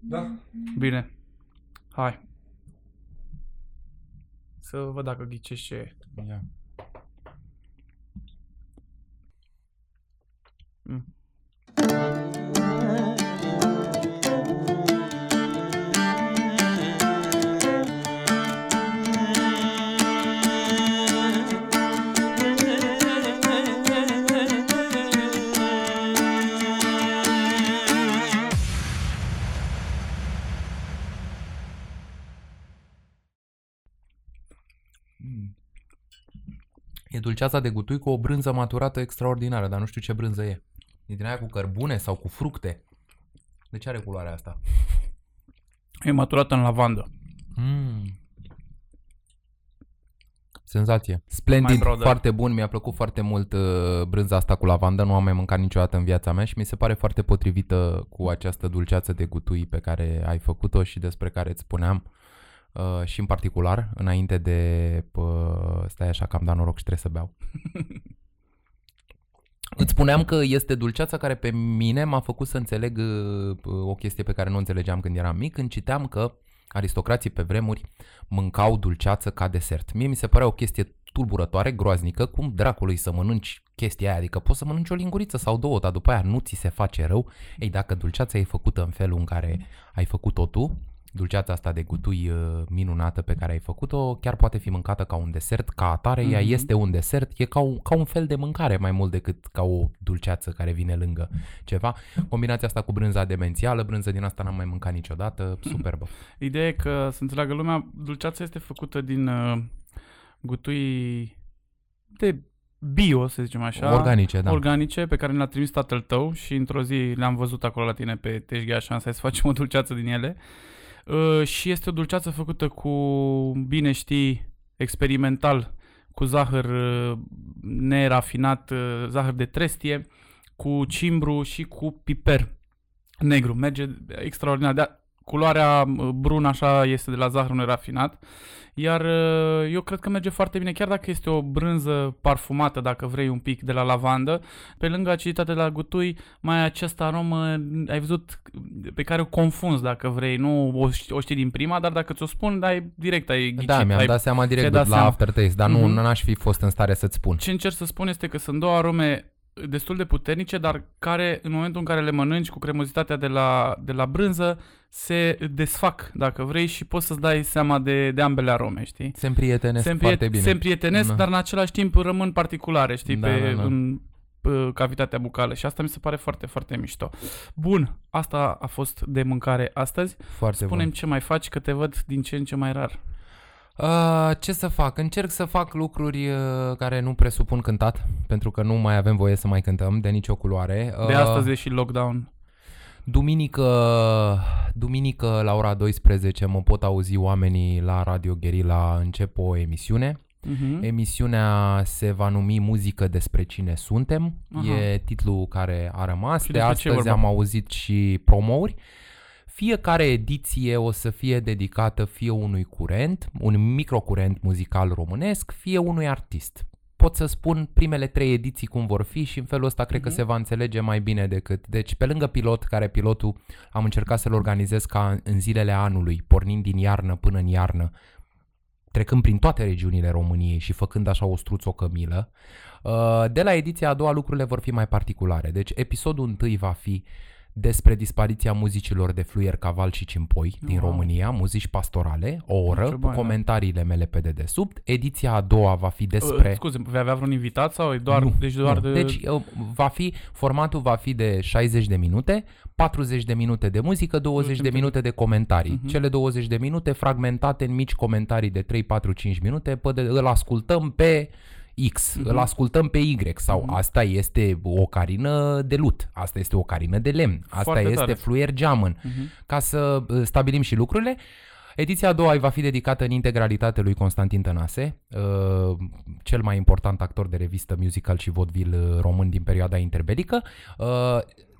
Da. Bine. Hai. Să văd dacă ghicești ce e. Ia. Mm. Dulceața de gutui cu o brânză maturată extraordinară, dar nu știu ce brânză e. E din aia cu cărbune sau cu fructe. De ce are culoarea asta? E maturată în lavandă. Mm. Senzație. My Splendid, brother. foarte bun, mi-a plăcut foarte mult uh, brânza asta cu lavandă, nu am mai mâncat niciodată în viața mea și mi se pare foarte potrivită cu această dulceață de gutui pe care ai făcut-o și despre care îți spuneam uh, și în particular, înainte de... Uh, stai așa că am dat noroc și trebuie să beau. Îți spuneam că este dulceața care pe mine m-a făcut să înțeleg uh, o chestie pe care nu înțelegeam când eram mic, când citeam că aristocrații pe vremuri mâncau dulceață ca desert. Mie mi se părea o chestie tulburătoare, groaznică, cum dracului să mănânci chestia aia, adică poți să mănânci o linguriță sau două, dar după aia nu ți se face rău. Ei, dacă dulceața e făcută în felul în care ai făcut-o tu, dulceața asta de gutui uh, minunată pe care ai făcut-o, chiar poate fi mâncată ca un desert, ca atare, ea Mhm. este un desert, e ca un, ca un fel de mâncare mai mult decât ca o dulceață care vine lângă ceva. Combinația asta cu brânza demențială, brânză din asta n-am mai mâncat niciodată, superbă. Ideea e că, să înțeleagă lumea, dulceața este făcută din uh, gutui de bio, să zicem așa. Organice, da. organice pe care ne-a trimis tatăl tău și într-o zi le-am văzut acolo la tine pe Teșghea și am zis hai să facem o dulceață din ele. Uh, și este o dulceață făcută cu, bine știi, experimental, cu zahăr uh, nerafinat, uh, zahăr de trestie, cu cimbru și cu piper negru. Merge extraordinar. De culoarea uh, brună așa este de la zahărul nerafinat. Iar uh, eu cred că merge foarte bine, chiar dacă este o brânză parfumată, dacă vrei un pic, de la lavandă, pe lângă aciditatea de la gutui, mai ai această aromă, ai văzut, pe care o confunzi dacă vrei, nu o, ști- o știi din prima, dar dacă ți-o spun, dai direct, ai ghicit. Da, mi-am ai... dat seama direct ți-ai dat la seama. aftertaste, dar nu Mhm. n-aș fi fost în stare să-ți spun. Ce încerc să spun este că sunt două arome destul de puternice, dar care în momentul în care le mănânci cu cremozitatea de la, de la brânză se desfac, dacă vrei, și poți să-ți dai seama de, de ambele arome, știi? Se împrietenesc se, foarte bine. se împrietenesc, Da. dar în același timp rămân particulare, știi, Da, pe, da, da. în pe cavitatea bucală și asta mi se pare foarte, foarte mișto. Bun, asta a fost de mâncare astăzi. Foarte Spunem bun. ce mai faci, că te văd din ce în ce mai rar. Uh, ce să fac? Încerc să fac lucruri uh, care nu presupun cântat, pentru că nu mai avem voie să mai cântăm de nicio culoare. De Uh, astăzi e și lockdown. Duminică, duminică la ora 12 mă pot auzi oamenii la Radio Guerilla încep o emisiune. Mhm. Emisiunea se va numi Muzică despre cine suntem. Aha. E titlul care a rămas. Și De despre ce e astăzi vorba? am auzit și promouri. Fiecare ediție o să fie dedicată fie unui curent, un microcurent muzical românesc, fie unui artist. Pot să spun primele trei ediții cum vor fi și în felul ăsta cred că Mhm. se va înțelege mai bine decât. Deci pe lângă pilot, care pilotul am încercat să-l organizez ca în zilele anului, pornind din iarnă până în iarnă, trecând prin toate regiunile României și făcând așa o struț-o cămilă. Uh, De la ediția a doua lucrurile vor fi mai particulare. Deci episodul întâi va fi despre dispariția muzicilor de fluier, caval și cimpoi din Wow. România, muzici pastorale, o oră, Ce cu bani, da. comentariile mele pe dedesubt. Ediția a doua va fi despre... Uh, scuze, vei avea vreun invitat sau e doar, nu, deci doar nu. de... Deci uh, va fi, formatul va fi de 60 de minute, 40 de minute de muzică, 20 de Ultim minute de comentarii. Mhm. Cele 20 de minute fragmentate în mici comentarii de 3, 4, 5 minute, pe de, îl ascultăm pe X, Mhm. îl ascultăm pe Y sau Mhm. asta este o carină de lut, asta este o carină de lemn, asta Foarte este tare. fluier geamăn, Mhm. ca să uh, stabilim și lucrurile. Ediția a doua îi va fi dedicată în integralitate lui Constantin Tănase, uh, cel mai important actor de revistă musical și vodevil uh, român din perioada interbelică.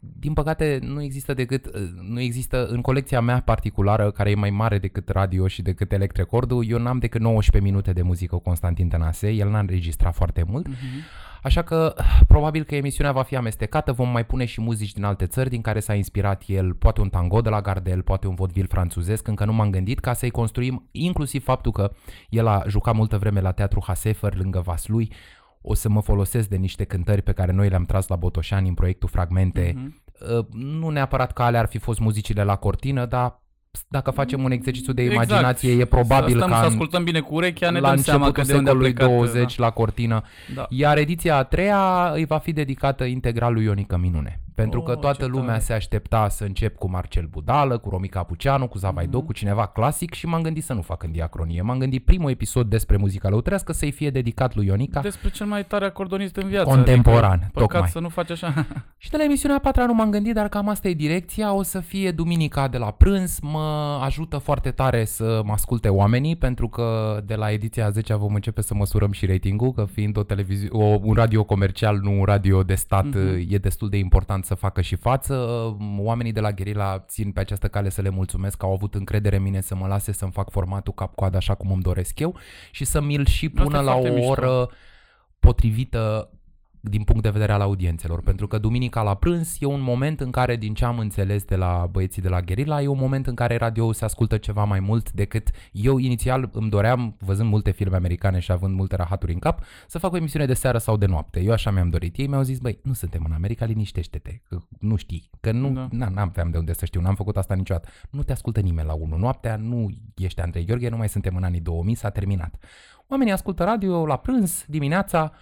Uh, din păcate nu există decât uh, nu există în colecția mea particulară care e mai mare decât radio și decât electrecordul, eu n-am decât 19 minute de muzică cu Constantin Tănase, el n-a înregistrat foarte mult. Mhm. Așa că probabil că emisiunea va fi amestecată, vom mai pune și muzici din alte țări din care s-a inspirat el, poate un tango de la Gardel, poate un vodvil franțuzesc, încă nu m-am gândit ca să-i construim inclusiv faptul că el a jucat multă vreme la Teatru Hasefer lângă Vaslui, o să mă folosesc de niște cântări pe care noi le-am tras la Botoșani în proiectul Fragmente. Uh-huh. Nu neapărat că alea ar fi fost muzicile la cortină, dar dacă facem un exercițiu de Exact. imaginație, e probabil să stăm ca să în- ascultăm bine cu urechea, ne la dăm seama că începutul de unde a secolului plecat. 20 la cortină. Da. Iar ediția a treia îi va fi dedicată integral lui Ionica Minune. Pentru că Oh, toată ce lumea tare. se aștepta să încep cu Marcel Budală, cu Romica Puceanu, cu Zavaido, Mhm. cu cineva clasic și m-am gândit să nu fac în diacronie. M-am gândit primul episod despre muzica lăutrească să-i fie dedicat lui Ionica. Despre cel mai tare acordonist în viață. Contemporan, adică, păcat tocmai. să nu faci așa. Și de la emisiunea a patra nu m-am gândit, dar cam asta e direcția. O să fie duminica de la prânz. Mă ajută foarte tare să mă asculte oamenii, pentru că de la ediția a 10 vom începe să măsurăm și ratingul, că fiind o televizi- o, un radio comercial, nu un radio de stat, Mhm. e destul de important să facă și față. Oamenii de la Gherila țin pe această cale să le mulțumesc că au avut încredere în mine să mă lase să-mi fac formatul cap-coadă așa cum îmi doresc eu și să mi-l și Asta e pună la foarte o mișto. oră potrivită din punct de vedere al audiențelor, pentru că duminica la prânz e un moment în care, din ce am înțeles de la băieții de la Guerilla, e un moment în care radio se ascultă ceva mai mult decât eu inițial îmi doream, văzând multe filme americane și având multe rahaturi în cap, să fac o emisiune de seară sau de noapte. Eu așa mi-am dorit. Ei mi-au zis, băi, nu suntem în America, liniștește-te, că nu știi, că nu, Da. da. n-am de unde să știu, n-am făcut asta niciodată. Nu te ascultă nimeni la 1 noaptea, nu ești Andrei Gheorghe, nu mai suntem în anii 2000, s-a terminat. Oamenii ascultă radio la prânz, dimineața,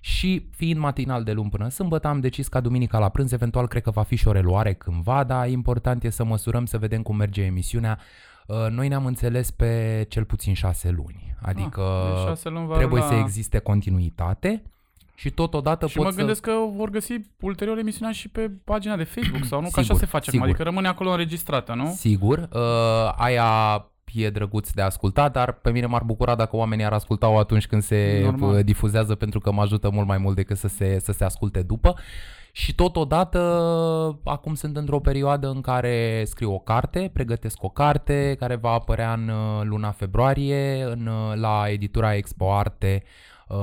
și fiind matinal de luni până sâmbătă, am decis ca duminica la prânz, eventual cred că va fi și o reluare cândva, dar important e să măsurăm, să vedem cum merge emisiunea. Uh, Noi ne-am înțeles pe cel puțin șase luni, adică Ah, deci șase luni va trebuie rula. să existe continuitate și totodată Și pot mă să... gândesc că vor găsi ulterior emisiunea și pe pagina de Facebook sau nu? Că Sigur, așa se face acum, sigur. adică rămâne acolo înregistrată, nu? Sigur, uh, aia e drăguț de ascultat, dar pe mine m-ar bucura dacă oamenii ar asculta-o atunci când se Normal. uh, difuzează, pentru că mă ajută mult mai mult decât să se, să se asculte după. Și totodată, acum sunt într-o perioadă în care scriu o carte, pregătesc o carte care va apărea în uh, luna februarie în, uh, la editura Expo Arte. Uh,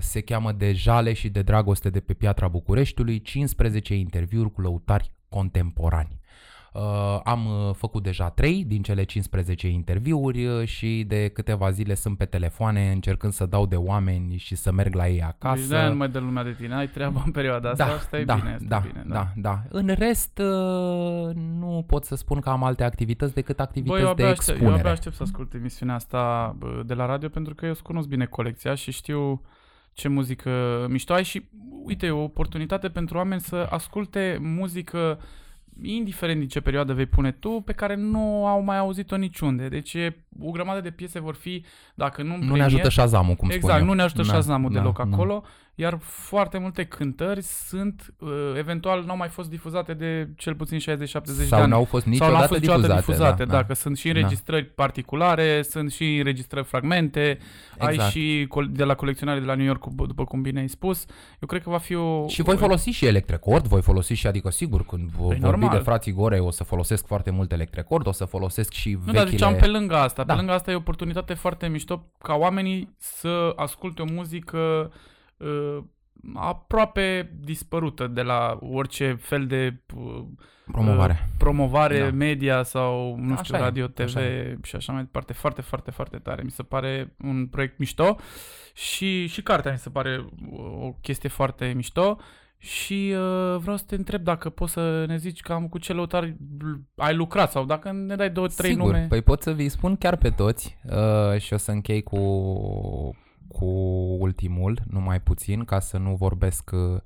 se cheamă De jale și de dragoste de pe Piatra Bucureștiului, 15 interviuri cu lăutari contemporani. Uh, am uh, făcut deja 3 din cele 15 interviuri uh, și de câteva zile sunt pe telefoane încercând să dau de oameni și să merg la ei acasă. Deci de-aia nu mai dă lumea de tine, ai treaba în perioada asta, da, asta e da, bine, asta da, e bine. da, da. În rest, uh, nu pot să spun că am alte activități decât activități Băi, eu abia, de aștept, eu expunere. abia aștept să ascult emisiunea asta bă, de la radio pentru că eu îți cunosc bine colecția și știu ce muzică mișto ai și uite, e o oportunitate pentru oameni să asculte muzică indiferent din ce perioadă vei pune tu, pe care nu au mai auzit-o niciunde. Deci e, o grămadă de piese vor fi, dacă nu în nu ne premier, ajută Shazam-ul, cum spun Exact, eu. nu ne ajută Da, Shazam-ul da, deloc da. acolo, iar foarte multe cântări sunt, uh, eventual, nu au mai fost difuzate de cel puțin 60-70 de Sau ani. n-au fost Sau niciodată nu au fost niciodată difuzate. difuzate, da, da. dacă sunt și înregistrări particulare, sunt și înregistrări fragmente, ai Exact. și col- de la colecționare de la New York, cu- după cum bine ai spus. Eu cred că va fi o... Și voi folosi și Electrecord, voi folosi și, adică sigur, când vă Păi, vorbi normal. de frații Gore, o să folosesc foarte mult Electrecord, o să folosesc și Nu, vechile... dar ziceam pe lângă asta. Da. Pe lângă asta e o oportunitate foarte mișto ca oamenii să asculte o muzică uh, aproape dispărută de la orice fel de uh, Promovare. promovare Da. media sau, nu Așa știu, e, radio, TV așa e. și așa mai departe. Foarte, foarte, foarte tare. Mi se pare un proiect mișto și, și cartea mi se pare o chestie foarte mișto. Și uh, vreau să te întreb dacă poți să ne zici cam cu ce lăutari ai lucrat sau dacă ne dai două, trei Sigur, nume. păi pot să vi spun chiar pe toți uh, și o să închei cu, cu ultimul, numai puțin, ca să nu vorbesc... Uh,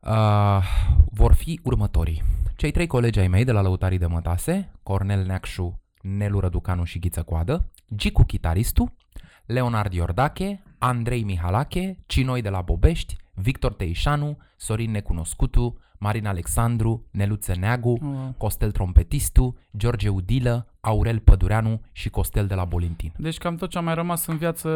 uh, vor fi următorii. Cei trei colegi ai mei de la Lăutarii de Mătase, Cornel Neacșu, Nelu Răducanu și Ghiță Coadă, Gicu Chitaristu, Leonard Iordache, Andrei Mihalache, Cinoi de la Bobești, Victor Teișanu, Sorin Necunoscutu, Marin Alexandru, Neluță Neagu, Oh. Costel Trompetistu, George Udilă, Aurel Pădureanu și Costel de la Bolintin. Deci cam tot ce a mai rămas în viață,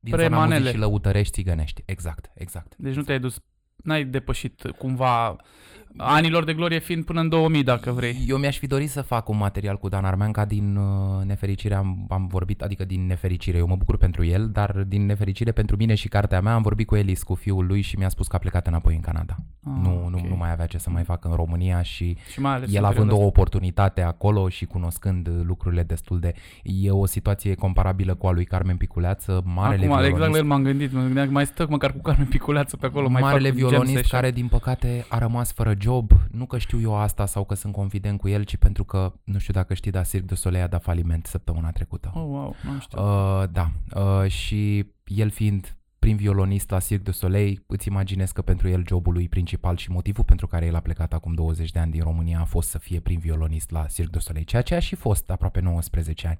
Din zona Premanele. muzicii lăutărești țigănești. Exact, exact. deci nu te-ai dus, n-ai depășit cumva Anilor de glorie fiind până în 2000, dacă vrei. Eu mi-aș fi dorit să fac un material cu Dan Armeanca din uh, nefericire am, am vorbit, adică din nefericire, eu mă bucur pentru el, dar din nefericire pentru mine și cartea mea am vorbit cu Elis, cu fiul lui și mi-a spus că a plecat înapoi în Canada. Ah, nu, ok. nu, nu mai avea ce să mai facă în România și Și mai ales el în având perioada o oportunitate acolo și cunoscând lucrurile destul de... E o situație comparabilă cu a lui Carmen Piculeață, marele Acum, violonist. exact la el m-am gândit. Mă gândeam că mai stă măcar cu Carmen Piculeață pe acolo. Mai marele fac un jam violonist session. care, din păcate, a rămas fără job. Nu că știu eu asta sau că sunt confident cu el, ci pentru că, nu știu dacă știi, dar Cirque du Soleil a dat faliment săptămâna trecută. Oh, wow, nu știu. Uh, da, uh, și el fiind prim violonist la Cirque du Soleil, îți imaginezi că pentru el jobul lui principal și motivul pentru care el a plecat acum 20 de ani din România a fost să fie prim violonist la Cirque du Soleil, ceea ce a și fost aproape 19 ani.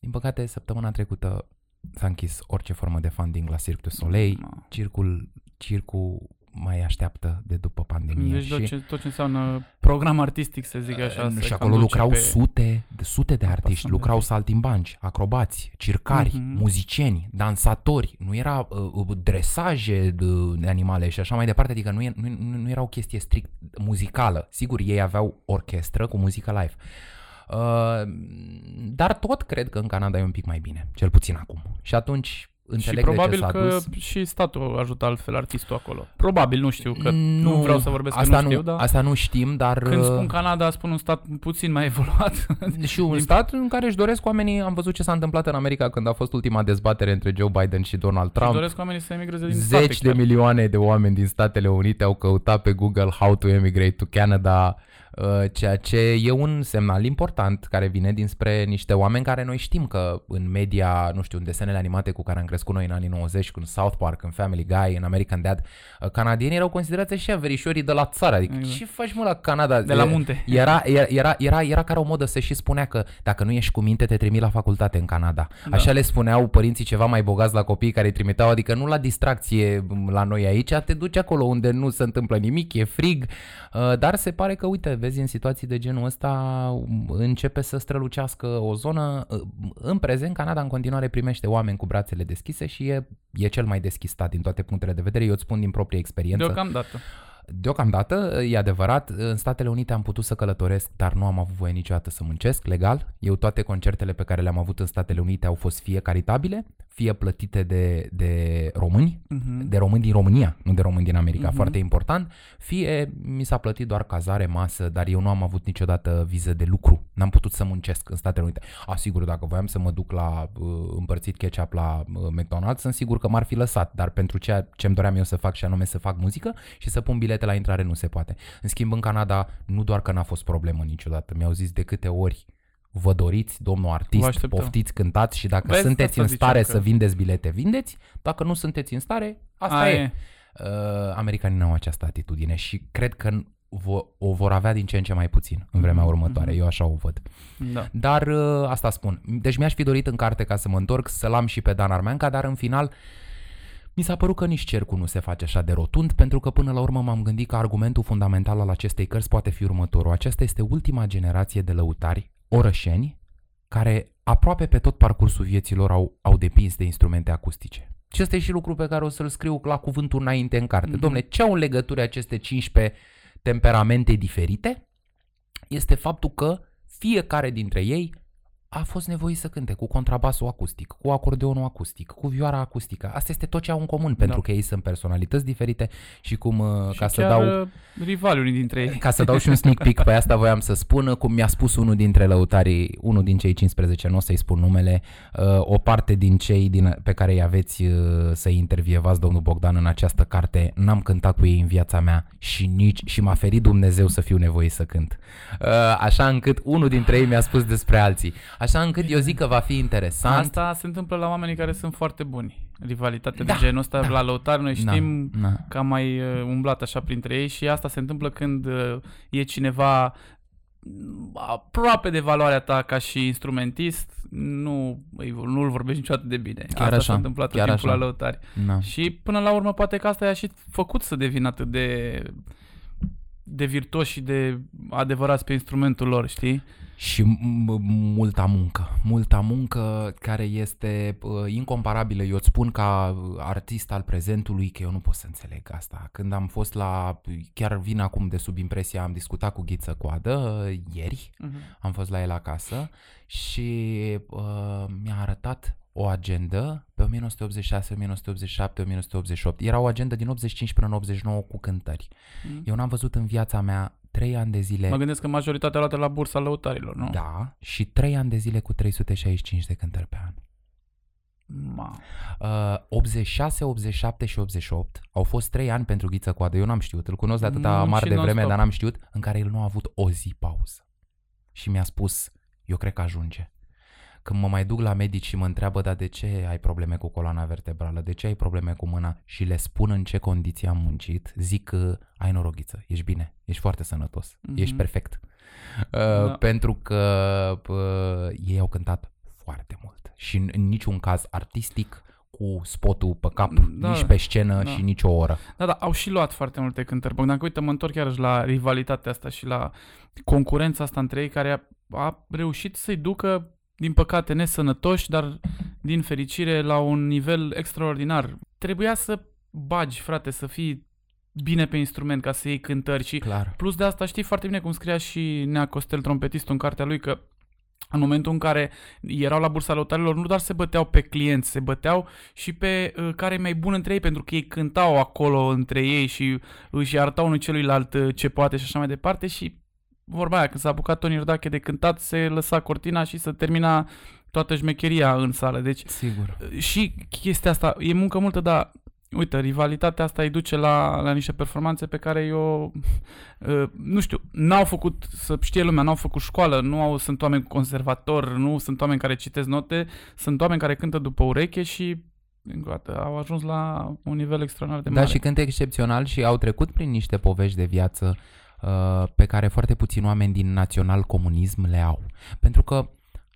Din păcate, săptămâna trecută s-a închis orice formă de funding la Cirque du Soleil, Ma. circul, circul mai așteaptă de după pandemie. Deci tot și, ce, tot ce înseamnă program artistic, să zic așa. Uh, se și cam acolo duce lucrau pe... sute, de sute de artiști, Pasăm de lucrau artiști. saltimbanci, acrobați, circari, Mhm. muzicieni, dansatori, nu era uh, uh, dresaje de, de animale și așa mai departe, adică nu, e, nu, nu, nu era o chestie strict muzicală. Sigur, ei aveau orchestră cu muzică live. Uh, dar tot cred că în Canada e un pic mai bine, cel puțin acum. Și atunci înțeleg și probabil de ce s-a că dus. și statul ajută altfel artistul acolo. Probabil, nu știu, că nu, Nu, vreau să vorbesc asta că nu știu, nu, dar Asta nu știm, dar... când uh, spun Canada, spun un stat puțin mai evoluat. și un stat în care își doresc oamenii, am văzut ce s-a întâmplat în America când a fost ultima dezbatere între Joe Biden și Donald Își Trump. doresc oamenii să emigreze din state. Zeci de chiar. milioane de oameni din Statele Unite au căutat pe Google How to emigrate to Canada, uh, ceea ce e un semnal important care vine dinspre niște oameni care noi știm că în media, nu știu, în desenele animate cu care am crescut noi în anii 90, cu în South Park, în Family Guy, în American Dad, uh, canadienii erau considerați așa verișorii de la țară. Adică Exact. ce faci mă la Canada? De la E- munte. Era, era, era, era, era care o modă să și spunea că dacă nu ești cu minte, te trimit la facultate în Canada. Da. Da. Așa le spuneau părinții ceva mai bogați la copii care îi trimiteau, adică nu la distracție m, la noi aici, te duci acolo unde nu se întâmplă nimic, e frig, uh, dar se pare că, uite, vezi, în situații de genul ăsta um, începe să strălucească o zonă. Uh, În prezent, Canada în continuare primește oameni cu brațele deschise și e, e cel mai deschis stat din toate punctele de vedere. Eu îți spun din proprie experiență. Deocamdată. Deocamdată, e adevărat, în Statele Unite am putut să călătoresc, dar nu am avut voie niciodată să muncesc legal. Eu toate concertele pe care le-am avut în Statele Unite au fost fie caritabile, fie plătite de, de români, Mhm. de români din România, nu de români din America, Mhm. foarte important, fie mi s-a plătit doar cazare, masă, dar eu nu am avut niciodată viză de lucru. N-am putut să muncesc în Statele Unite. Asigur, dacă voiam să mă duc la uh, împărțit ketchup la uh, McDonald's, sunt sigur că m-ar fi lăsat, dar pentru ceea ce îmi doream eu să fac și anume să fac muzică și să pun bilete la intrare nu se poate. În schimb, în Canada, nu doar că n-a fost problemă niciodată, mi-au zis de câte ori vă doriți, domnul Vă artist, așteptăm. poftiți, cântați și dacă Vezi, sunteți asta în ziceam stare că- să vindeți bilete, vindeți, dacă nu sunteți în stare, asta A, e. Uh, americanii nu au această atitudine și cred că vo- o vor avea din ce în ce mai puțin în vremea Mhm, următoare. mhm. Eu așa o văd. Da. Dar uh, asta spun. Deci mi-aș fi dorit în carte ca să mă întorc, să-l am și pe Dan Armeanca, dar în final mi s-a părut că nici cercul nu se face așa de rotund, pentru că până la urmă m-am gândit că argumentul fundamental al acestei cărți poate fi următorul. Aceasta este ultima generație de lăutari orășeni care aproape pe tot parcursul vieților au, au depins de instrumente acustice. Și ăsta e și lucru pe care o să-l scriu la cuvântul înainte în carte. Mhm. Mm-hmm. Domne, ce au în legătură aceste 15 temperamente diferite? Este faptul că fiecare dintre ei a fost nevoit să cânte cu contrabasul acustic, cu acordeonul acustic, cu vioara acustică. Asta este tot ce au în comun, pentru Da. că ei sunt personalități diferite și cum, uh, Și ca să chiar dau... uh, rivali unii dintre ei. Ca să dau și un sneak peek pe asta voiam să spun, cum mi-a spus unul dintre lăutarii, unul din cei 15, nu o să-i spun numele, uh, o parte din cei din, pe care îi aveți uh, să-i intervievați, domnul Bogdan, în această carte, n-am cântat cu ei în viața mea și nici și m-a ferit Dumnezeu să fiu nevoit să cânt. Uh, Așa încât unul dintre ei mi-a spus despre alții. Așa încât eu zic că va fi interesant. Asta se întâmplă la oamenii care sunt foarte buni. Rivalitatea Da, de genul ăsta da. la lăutar, noi știm Da, da. că am mai uh, umblat așa printre ei și asta se întâmplă când uh, e cineva mm, aproape de valoarea ta ca și instrumentist, nu, îi- nu-l vorbești niciodată de bine. Chiar asta așa, s-a întâmplat tot chiar timpul așa. la lăutari. Da. Și până la urmă poate că asta i-a și făcut să devină atât de de virtuoși și de adevărați pe instrumentul lor, știi? Și m- multa muncă, multa muncă care este uh, incomparabilă. Eu îți spun ca artist al prezentului că eu nu pot să înțeleg asta. Când am fost la, chiar vin acum de sub impresia, am discutat cu Ghiță Coadă uh, ieri, Uh-huh. am fost la el acasă și uh, mi-a arătat o agendă pe 1986, 1987, 1988. Era o agendă din 85 până în 89 cu cântări. Mhm. Eu n-am văzut în viața mea 3 ani de zile Mă gândesc că majoritatea luate la bursa lăutarilor, nu? da, și 3 ani de zile cu 365 de cântări pe an. Ma. Uh, 86, 87 și 88 au fost 3 ani pentru Ghiță Coadă. Eu n-am știut, îl cunosc de atâta Mm, mare și de vreme, non-stop. dar n-am știut, în care el nu a avut o zi pauză. Și mi-a spus, eu cred că ajunge. Când mă mai duc la medici și mă întreabă, dar de ce ai probleme cu coloana vertebrală, de ce ai probleme cu mâna și le spun în ce condiții am muncit, zic că ai noroghiță, ești bine, ești foarte sănătos, Mhm. ești perfect. Uh, Da. Pentru că uh, ei au cântat foarte mult și în, în niciun caz artistic cu spotul pe cap, Da, nici pe scenă da. și nici o oră. Da, da, au și luat foarte multe cântări. Bogdan, că uite, mă întorc iarăși la rivalitatea asta și la concurența asta între ei care a, a reușit să-i ducă, din păcate, nesănătoși, dar din fericire la un nivel extraordinar. Trebuia să bagi, frate, să fii bine pe instrument ca să iei cântări și Clar. Plus de asta știi foarte bine cum scria și Nea Costel, trompetistul, în cartea lui, că în momentul în care erau la bursa lăutarilor, nu doar se băteau pe clienți, se băteau și pe uh, care e mai bun între ei, pentru că ei cântau acolo între ei și își arătau unul celuilalt uh, ce poate și așa mai departe și vorba aia, când s-a apucat Toni Rdache de cântat, se lăsa cortina și să termina toată șmecheria în sală. Deci Sigur. și chestia asta, e muncă multă, dar uite, rivalitatea asta îi duce la, la niște performanțe pe care eu, uh, nu știu, n-au făcut, să știe lumea, n-au făcut școală, nu au, sunt oameni conservatori, nu sunt oameni care citesc note, sunt oameni care cântă după ureche și încă o dată, au ajuns la un nivel extraordinar de Da, mare. și cântă excepțional și au trecut prin niște povești de viață uh, pe care foarte puțini oameni din național comunism le au. Pentru că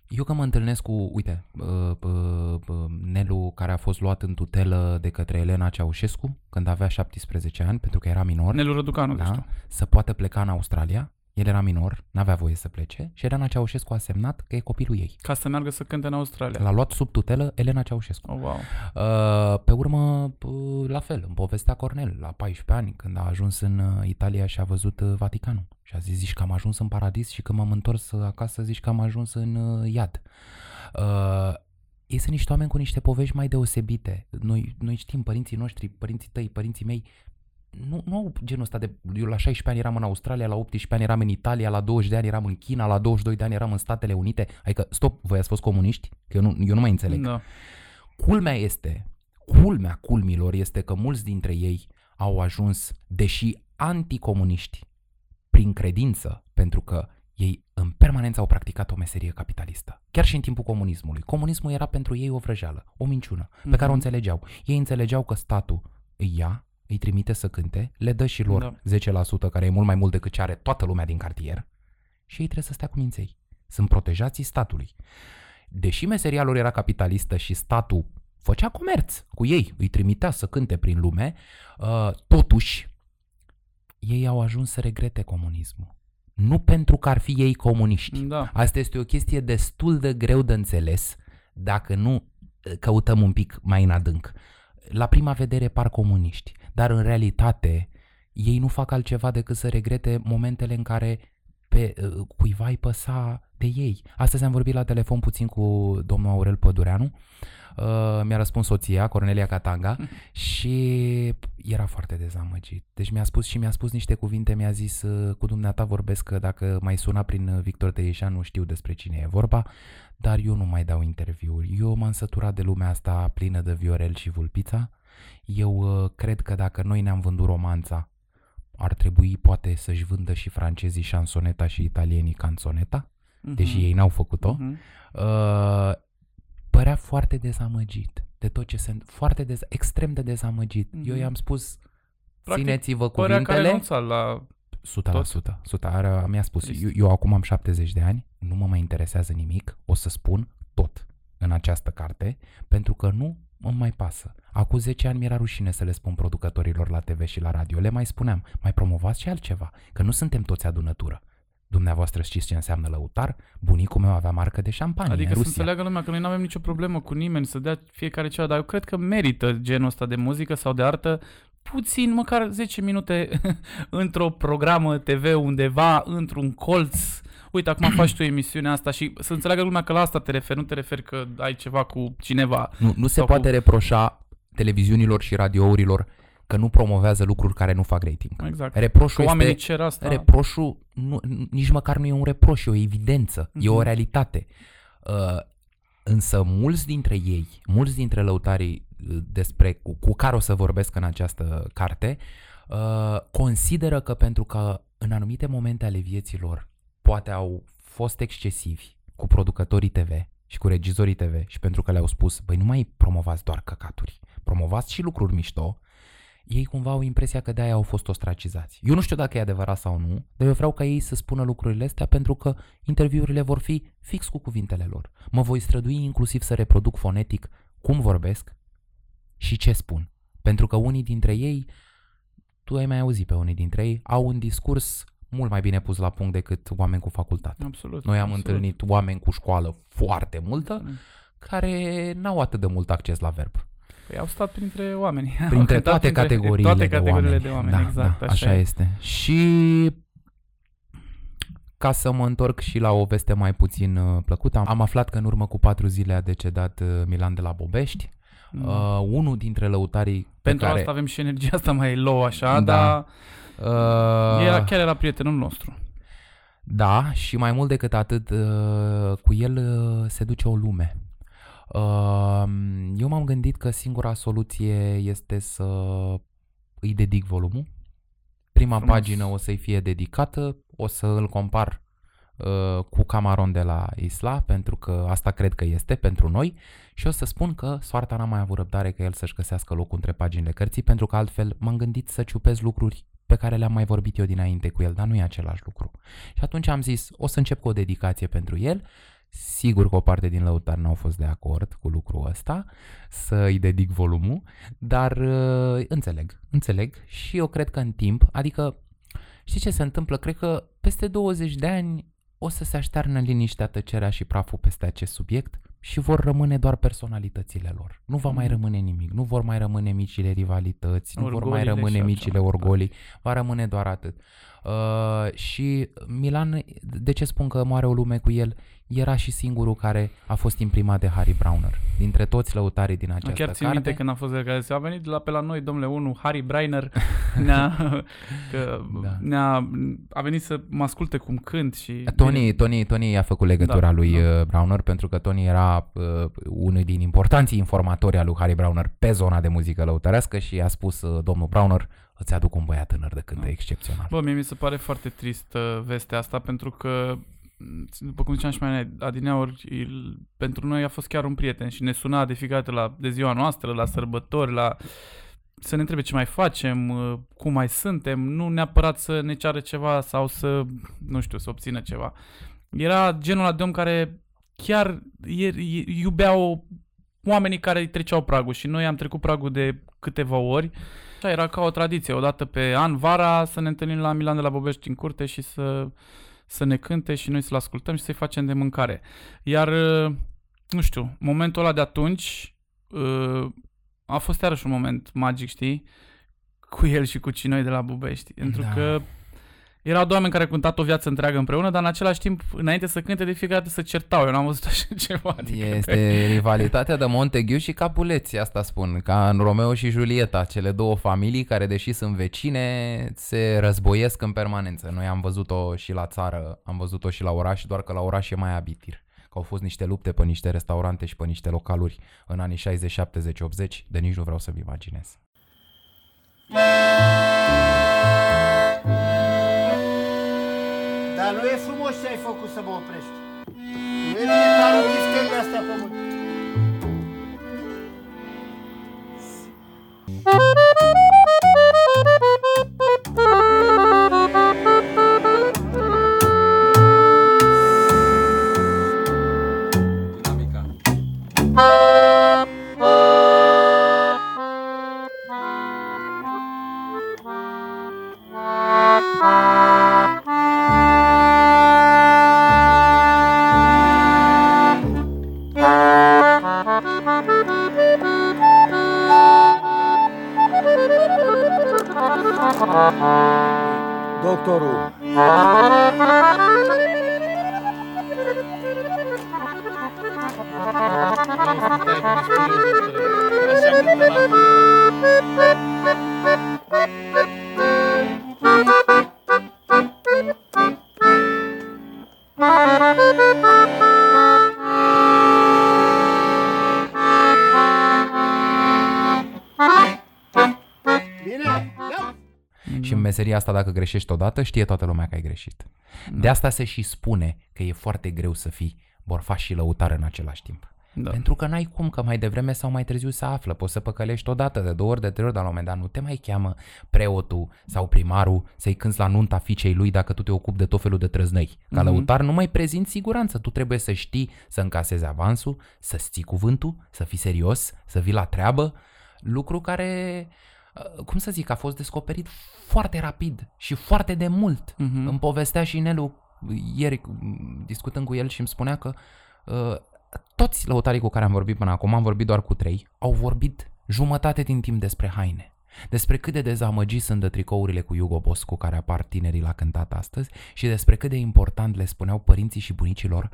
eu că mă întâlnesc cu, uite, uh, uh, uh, Nelu care a fost luat în tutelă de către Elena Ceaușescu când avea 17 ani, pentru că era minor, Nelu Răducanu, da, da? știu. să poată pleca în Australia. El era minor, n-avea voie să plece și Elena Ceaușescu a semnat că e copilul ei. Ca să meargă să cânte în Australia. L-a luat sub tutelă Elena Ceaușescu. Oh, wow. Uh, Pe urmă, uh, la fel, în povestea Cornel, la 14 ani, când a ajuns în uh, Italia și a văzut uh, Vaticanul. Și a zis, zici că am ajuns în paradis și când m-am întors uh, acasă, zici că am ajuns în uh, iad. Uh, ei sunt niște oameni cu niște povești mai deosebite. Noi, noi știm, părinții noștri, părinții tăi, părinții mei, nu, nu au genul ăsta de... Eu la 16 ani eram în Australia, la 18 ani eram în Italia, la 20 de ani eram în China, la 22 de ani eram în Statele Unite. Adică, stop, voi ați fost comuniști? Că eu nu, eu nu mai înțeleg. Da. Culmea este, culmea culmilor este că mulți dintre ei au ajuns, deși anticomuniști, prin credință, pentru că ei în permanență au practicat o meserie capitalistă. Chiar și în timpul comunismului. Comunismul era pentru ei o vrăjeală, o minciună, pe care o Mhm. înțelegeau. Ei înțelegeau că statul îi ia, îi trimite să cânte, le dă și lor Da. 10%, care e mult mai mult decât ce are toată lumea din cartier, și ei trebuie să stea cu minței. Sunt protejații statului. Deși meseria lor era capitalistă și statul făcea comerț cu ei, îi trimitea să cânte prin lume, uh, totuși ei au ajuns să regrete comunismul. Nu pentru că ar fi ei comuniști. Da. Asta este o chestie destul de greu de înțeles dacă nu uh, căutăm un pic mai în adânc. La prima vedere par comuniști, dar în realitate ei nu fac altceva decât să regrete momentele în care pe uh, cuiva îi păsa de ei. Astăzi am vorbit la telefon puțin cu domnul Aurel Pădureanu, uh, mi-a răspuns soția, Cornelia Catanga, și era foarte dezamăgit. Deci mi-a spus și mi-a spus niște cuvinte, mi-a zis, uh, cu dumneata vorbesc că dacă mai suna prin uh, Victor Teișan nu știu despre cine e vorba, dar eu nu mai dau interviuri. Eu m-am săturat de lumea asta plină de viorel și vulpița. Eu uh, cred că dacă noi ne-am vândut romanța, ar trebui poate să-și vândă și francezii șansoneta și italienii canzoneta, deși Mhm. ei n-au făcut-o. Mhm. Uh, părea foarte dezamăgit de tot ce se... Foarte dez, extrem de dezamăgit. Mhm. Eu i-am spus, Practic, țineți-vă Părea că a cuvintele. renunțat la... 100%. 100. Are, mi-a spus, Trist. eu, eu acum am 70 de ani, nu mă mai interesează nimic, o să spun tot în această carte, pentru că nu îmi mai pasă. Acum 10 ani mi-era rușine să le spun producătorilor la TV și la radio. Le mai spuneam, mai promovați și altceva, că nu suntem toți adunătură. Dumneavoastră știți ce înseamnă lăutar? Bunicul meu avea marcă de șampanie Adică în să Rusia. înțeleagă lumea că noi nu avem nicio problemă cu nimeni să dea fiecare ceva, dar eu cred că merită genul ăsta de muzică sau de artă puțin, măcar 10 minute într-o programă TV undeva, într-un colț. Uite, acum faci tu emisiunea asta și să înțeleagă lumea că la asta te referi, nu te referi că ai ceva cu cineva. Nu, nu se Sau poate cu- reproșa televiziunilor și radiourilor că nu promovează lucruri care nu fac rating. Exact. Că Reproșul oamenii este... cer asta. Reproșul nu, nici măcar nu e un reproș, e o evidență, e o Mhm. realitate. Uh, însă mulți dintre ei, mulți dintre lăutarii uh, despre, cu, cu care o să vorbesc în această carte, uh, consideră că pentru că în anumite momente ale vieților poate au fost excesivi cu producătorii TV și cu regizorii TV și pentru că le-au spus, băi, nu mai promovați doar căcaturi, promovați și lucruri mișto, ei cumva au impresia că de-aia au fost ostracizați. Eu nu știu dacă e adevărat sau nu, dar eu vreau ca ei să spună lucrurile astea pentru că interviurile vor fi fix cu cuvintele lor. Mă voi strădui inclusiv să reproduc fonetic cum vorbesc și ce spun. Pentru că unii dintre ei, tu ai mai auzit pe unii dintre ei, au un discurs mult mai bine pus la punct decât oameni cu facultate. Absolut. Noi am absolut. întâlnit oameni cu școală foarte multă Mm. care n-au atât de mult acces la verb. Păi au stat printre oameni. Au Printre cântat toate printre categoriile, toate categoriile de oameni. de oameni. Da, exact, da, așa, așa e. este. Și ca să mă întorc și la o veste mai puțin uh, plăcută, am aflat că în urmă cu patru zile a decedat uh, Milan de la Bobești, Mm. uh, unul dintre lăutarii pe Pentru care... asta avem și energia asta mai low așa, Da. dar uh, era, chiar era prietenul nostru. Da, și mai mult decât atât, uh, cu el uh, se duce o lume. Uh, Eu m-am gândit că singura soluție este să îi dedic volumul. Prima Frumos. pagină o să-i fie dedicată, o să îl compar uh, cu Camaron de la Isla, pentru că asta cred că este pentru noi, și o să spun că soarta n-a mai avut răbdare că el să-și găsească locul între paginile cărții, pentru că altfel m-am gândit să ciupez lucruri pe care le-am mai vorbit eu dinainte cu el, dar nu e același lucru. Și atunci am zis, o să încep cu o dedicație pentru el, Sigur că o parte din lăutari n-au fost de acord cu lucrul ăsta, să îi dedic volumul, dar uh, înțeleg, înțeleg și eu cred că în timp, adică știi ce se întâmplă? Cred că peste 20 de ani o să se aștearnă liniștea, tăcerea și praful peste acest subiect și vor rămâne doar personalitățile lor. Nu va mai Mhm. rămâne nimic, nu vor mai rămâne micile rivalități, nu vor mai Orgoliile rămâne și micile așa. orgolii, va rămâne doar atât. Uh, și Milan, de ce spun că moare o lume cu el? Era și singurul care a fost imprimat de Harry Browner. Dintre toți lăutarii din această Chiar țin carte. minte când a fost de care a venit la pe la noi, domnule, unul, Harry Brainer, ne-a, că, Da. ne-a, a venit să mă asculte cum cânt și... Tony, Tony, Tony i-a făcut legătura Da, lui da. uh, Browner pentru că Tony era uh, unul din importanții informatori al lui Harry Browner pe zona de muzică lăutărească și i-a spus uh, domnul Browner îți aduc un băiat tânăr de cântă Da. excepțional. Bă, mie mi se pare foarte trist uh, vestea asta pentru că m, după cum ziceam și mai adineauri, el, pentru noi a fost chiar un prieten și ne suna de fiecare dată la, de ziua noastră, la sărbători, la să ne întrebe ce mai facem, uh, cum mai suntem, nu neapărat să ne ceară ceva sau să, nu știu, să obțină ceva. Era genul ăla de om care chiar e- e- iubeau oamenii care îi treceau pragul și noi am trecut pragul de câteva ori. Așa era ca o tradiție, o dată pe an, vara, să ne întâlnim la Milan de la Bobești în curte și să, să ne cânte și noi să-l ascultăm și să-i facem de mâncare. Iar, uh, nu știu, momentul ăla de atunci uh, a fost iarăși un moment magic, știi? Cu el și cu noi de la Bubești. Pentru Da. că erau doi oameni care au cântat o viață întreagă împreună, dar în același timp, înainte să cânte, de fiecare dată să certau. Eu n-am văzut așa ceva. Adică Este rivalitatea de Montague și Capuleți, asta spun, ca în Romeo și Julieta, cele două familii care, deși sunt vecine, se războiesc în permanență. Noi am văzut-o și la țară, am văzut-o și la oraș, doar că la oraș e mai abitir. Că au fost niște lupte pe niște restaurante și pe niște localuri în anii 60, 70, 80, de nici nu vreau să-mi imaginez. Dar nu e frumos ce ai făcut să mă oprești. Nu e bine ca arunchi astea pe asta, dacă greșești odată, știe toată lumea că ai greșit. De asta se și spune că e foarte greu să fii borfaș și lăutar în același timp. Da. Pentru că n-ai cum, că mai devreme sau mai târziu se află. Poți să păcălești odată, de două ori, de trei ori, dar la un moment dat nu te mai cheamă preotul sau primarul să-i cânți la nunta fiicei lui dacă tu te ocupi de tot felul de trăznăi. Ca Mhm. lăutar nu mai prezinți siguranță. Tu trebuie să știi să încasezi avansul, să-ți ții cuvântul, să fii serios, să vii la treabă. Lucru care, uh, cum să zic, a fost descoperit foarte rapid și foarte de mult. Mhm. Îmi povestea și Nelu ieri, discutând cu el și îmi spunea că uh, toți lăutarii cu care am vorbit până acum, am vorbit doar cu trei, au vorbit jumătate din timp despre haine. Despre cât de dezamăgiți sunt de tricourile cu Hugo Boss cu care apar tinerii la cântat astăzi și despre cât de important le spuneau părinții și bunicilor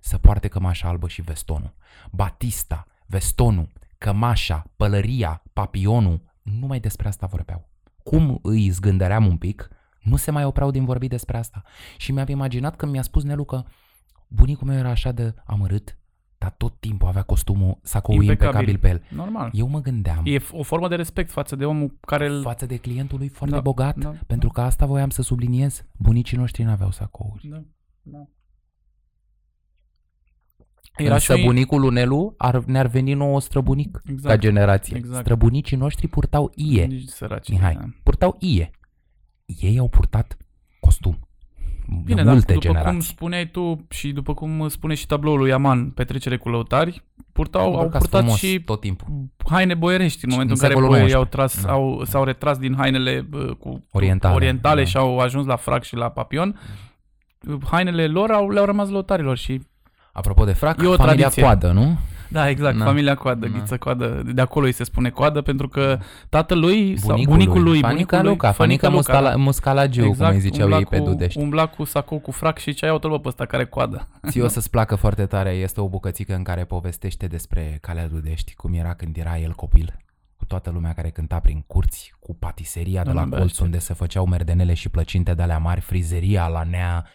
să poarte cămașa albă și vestonul. Batista, vestonul, cămașa, pălăria, papionul, numai despre asta vorbeau. Cum îi zgândăream un pic, nu se mai opreau din vorbit despre asta. Și mi-am imaginat când mi-a spus Nelu că bunicul meu era așa de amărât, dar tot timpul avea costumul sacoul impecabil, Impecabil. pe el. Normal. Eu mă gândeam E o formă de respect față de omul care îl... față de clientul lui foarte Da, bogat, da, pentru că asta voiam să subliniez. Bunicii noștri n-aveau sacouri. Da, da. Era Însă și o- bunicul lui Nelu ar, ne-ar veni nouă străbunic Exact, ca generație. exact. Străbunicii noștri purtau ie, Nici săraci. Mihai. da. Purtau ie. Ei au purtat costum. Bine, de dar multe după generații. cum spuneai tu și după cum spune și tabloul lui Aman, petrecere cu lăutari, purtau, au Îmbrăcați purtat frumos și tot timpul. haine boierești în Și momentul în în care secolul boierii au XIX. tras, Da. au, s-au retras din hainele bă, cu Orientale, orientale da. și au ajuns la frac și la papion. Hainele lor au, le-au rămas lăutarilor și Apropo de frac, E o familia tradiție. coadă, nu? Da, exact, Na. familia coadă, Na. ghiță coadă, de acolo îi se spune coadă pentru că tatălui sau Bunicul, bunicul lui, Fanica bunicul lui, Luca, Fanica Muscala, da. Muscalagiu, cum îi ziceau umbla ei pe cu, Dudești. Umbla cu sacou cu frac și ce ai o pe ăsta care coadă. Ție o să-ți placă foarte tare, este o bucățică în care povestește despre Calea Dudești, cum era când era el copil, cu toată lumea care cânta prin curți, cu patiseria de Doamne, la abia colț aștept. unde se făceau merdenele și plăcinte de alea mari, frizeria la nea,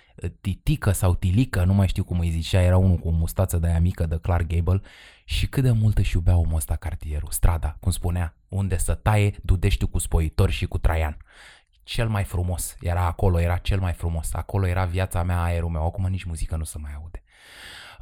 titică sau tilică, nu mai știu cum îi zicea, era unul cu o mustață de aia mică de Clark Gable și cât de mult își iubea omul ăsta cartierul, strada, cum spunea, unde să taie Dudeștiu cu spoitori și cu Traian. Cel mai frumos era acolo, era cel mai frumos. Acolo era viața mea, aerul meu. Acum nici muzică nu se mai aude.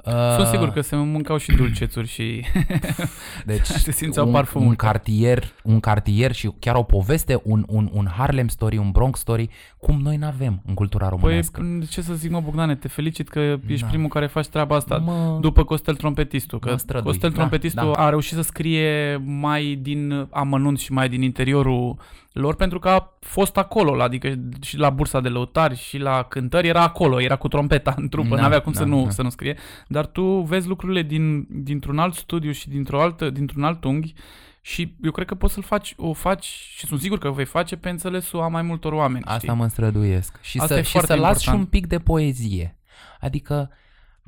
Sunt Uh, sigur că se mâncau și dulcețuri și deci, se simțeau un, parfumul. un cartier, un cartier și chiar o poveste, un, un, un Harlem story, un Bronx story, cum noi n-avem în cultura Păi, românească. ce să zic, mă, Bogdane, te felicit că ești Da. primul care faci treaba asta mă, după Costel Trompetistul. Că Mă strădui, Costel da, Trompetistul da. a reușit să scrie mai din amănunt și mai din interiorul lor pentru că a fost acolo, adică și la bursa de lăutari și la cântări era acolo, era cu trompeta în trupă, Da, n-avea cum da, să, nu, da. să nu scrie. Dar tu vezi lucrurile din, dintr-un alt studiu și dintr-o altă, dintr-un alt unghi și eu cred că poți să-l faci, o faci și sunt sigur că o vei face pe înțelesul a mai multor oameni. Asta știi? mă străduiesc. Și Asta să, e și foarte să las și important. un pic de poezie. Adică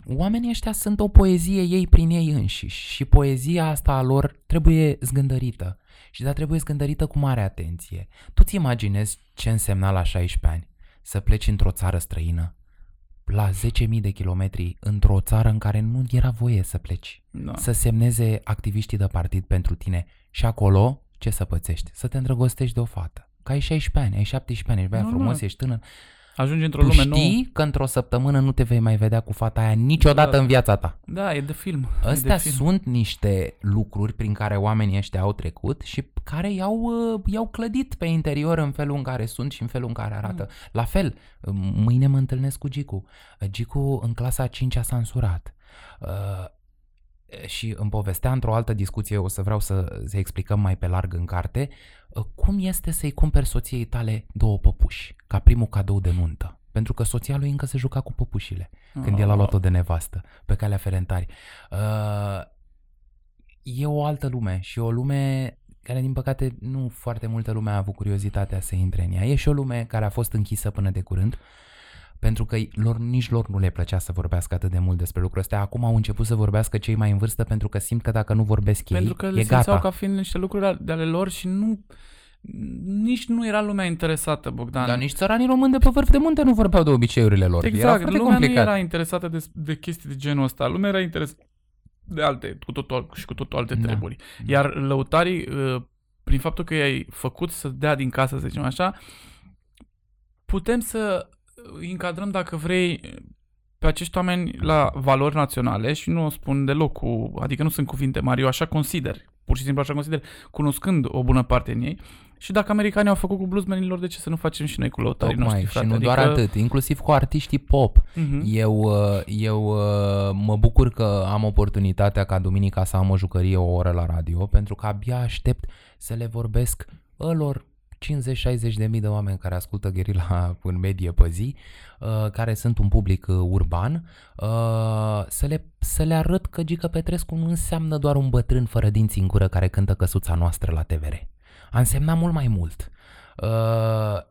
oamenii ăștia sunt o poezie ei prin ei înșiși și poezia asta a lor trebuie zgândărită. Și dar trebuie zgândărită cu mare atenție. Tu ți imaginezi ce însemna la 16 ani să pleci într-o țară străină la 10.000 de kilometri într-o țară în care nu era voie să pleci. Da. Să semneze activiștii de partid pentru tine și acolo ce să pățești? Să te îndrăgostești de o fată. Că ai 16 ani, ai 17 ani, ești băiat Normal. frumos, ești tânăr. Ajungi într-o Tu lume știi nouă. că într-o săptămână nu te vei mai vedea cu fata aia niciodată Da. în viața ta. Da, e de film. e Astea de film. sunt niște lucruri prin care oamenii ăștia au trecut și care i-au, uh, i-au clădit pe interior în felul în care sunt și în felul în care arată. La fel, mâine mă întâlnesc cu Gicu. Gicu în clasa a 5 s-a însurat. Uh, și îmi povestea într-o altă discuție, o să vreau să, să explicăm mai pe larg în carte, uh, cum este să-i cumperi soției tale două păpuși, ca primul cadou de nuntă. Pentru că soția lui încă se juca cu păpușile când el a luat-o de nevastă pe calea Ferentari. Uh, e o altă lume și o lume care, din păcate, nu foarte multă lume a avut curiozitatea să intre în ea. E și o lume care a fost închisă până de curând, pentru că lor, nici lor nu le plăcea să vorbească atât de mult despre lucrul ăsta. Acum au început să vorbească cei mai în vârstă pentru că simt că dacă nu vorbesc ei, Pentru că le e simțeau gata. ca fiind niște lucruri de ale lor și nu nici nu era lumea interesată, Bogdan. Dar nici țăranii români de pe vârf de munte nu vorbeau de obiceiurile lor. era Exact, foarte lumea complicat. nu era interesată de, de chestii de genul ăsta. Lumea era interesată de alte, cu totul, și cu totul alte Da. treburi. Iar lăutarii, uh, prin faptul că i-ai făcut să dea din casă, să zicem așa, putem să îi încadrăm, dacă vrei, pe acești oameni la valori naționale și nu o spun deloc cu, adică nu sunt cuvinte mari, eu așa consider, pur și simplu așa consider, cunoscând o bună parte în ei. Și dacă americanii au făcut cu bluesmenilor, de ce să nu facem și noi cu lăutarii Tocmai, noștri, frate? și nu adică, doar atât, inclusiv cu artiștii pop. Mhm. Eu, uh, eu uh, mă bucur că am oportunitatea ca duminica să am o jucărie o oră la radio, pentru că abia aștept să le vorbesc ălor 50-60 de mii de oameni care ascultă Gherila în medie pe zi, uh, care sunt un public uh, urban, uh, să le, să le arăt că Gică Petrescu nu înseamnă doar un bătrân fără dinți în gură care cântă căsuța noastră la TVR. A însemnat mult mai mult. Uh,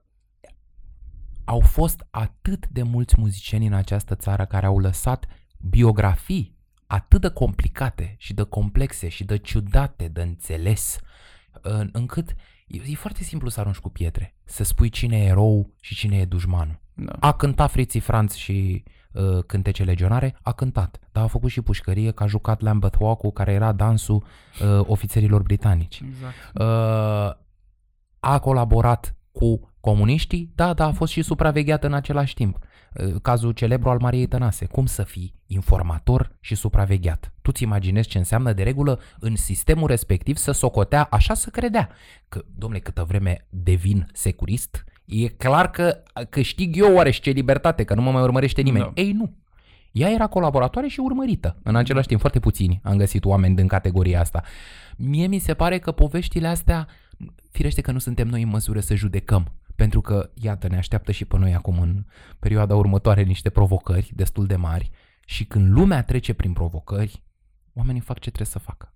au fost atât de mulți muzicieni în această țară care au lăsat biografii atât de complicate și de complexe și de ciudate de înțeles, în- încât e, e foarte simplu să arunci cu pietre, să spui cine e erou și cine e dușmanul. Da. A cântat Friții Franț și uh, cântece legionare, a cântat, dar a făcut și pușcărie că a jucat Lambeth Walk-ul, care era dansul uh, ofițerilor britanici. Exact. Uh, a colaborat cu comuniștii, da, dar a fost și supravegheat în același timp. Uh, Cazul celebru al Mariei Tănase. Cum să fii informator și supravegheat? Tu ți imaginezi ce înseamnă de regulă în sistemul respectiv să socotea așa să credea. Că, domnule, câtă vreme devin securist, e clar că câștig eu oareși ce libertate, că nu mă mai urmărește nimeni. Da. Ei, nu. Ea era colaboratoare și urmărită. În același timp, foarte puțini am găsit oameni din categoria asta. Mie mi se pare că poveștile astea, firește că nu suntem noi în măsură să judecăm, pentru că, iată, ne așteaptă și pe noi acum în perioada următoare niște provocări destul de mari și când lumea trece prin provocări, oamenii fac ce trebuie să facă.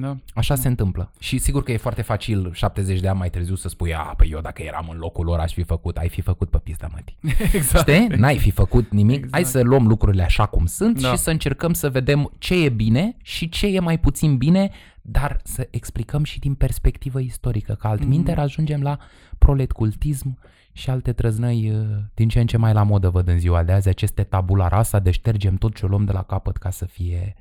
Da. Așa se întâmplă. Și sigur că e foarte facil 70 de ani mai târziu să spui, a, păi eu dacă eram în locul lor aș fi făcut, ai fi făcut pe pista mătii. exact. Știi? N-ai fi făcut nimic. Exact. Hai să luăm lucrurile așa cum sunt Da. și să încercăm să vedem ce e bine și ce e mai puțin bine, dar să explicăm și din perspectivă istorică, că altminte Mhm. ajungem la proletcultism și alte trăznăi uh, din ce în ce mai la modă văd în ziua de azi, aceste tabula rasa, de ștergem tot ce o luăm de la capăt ca să fie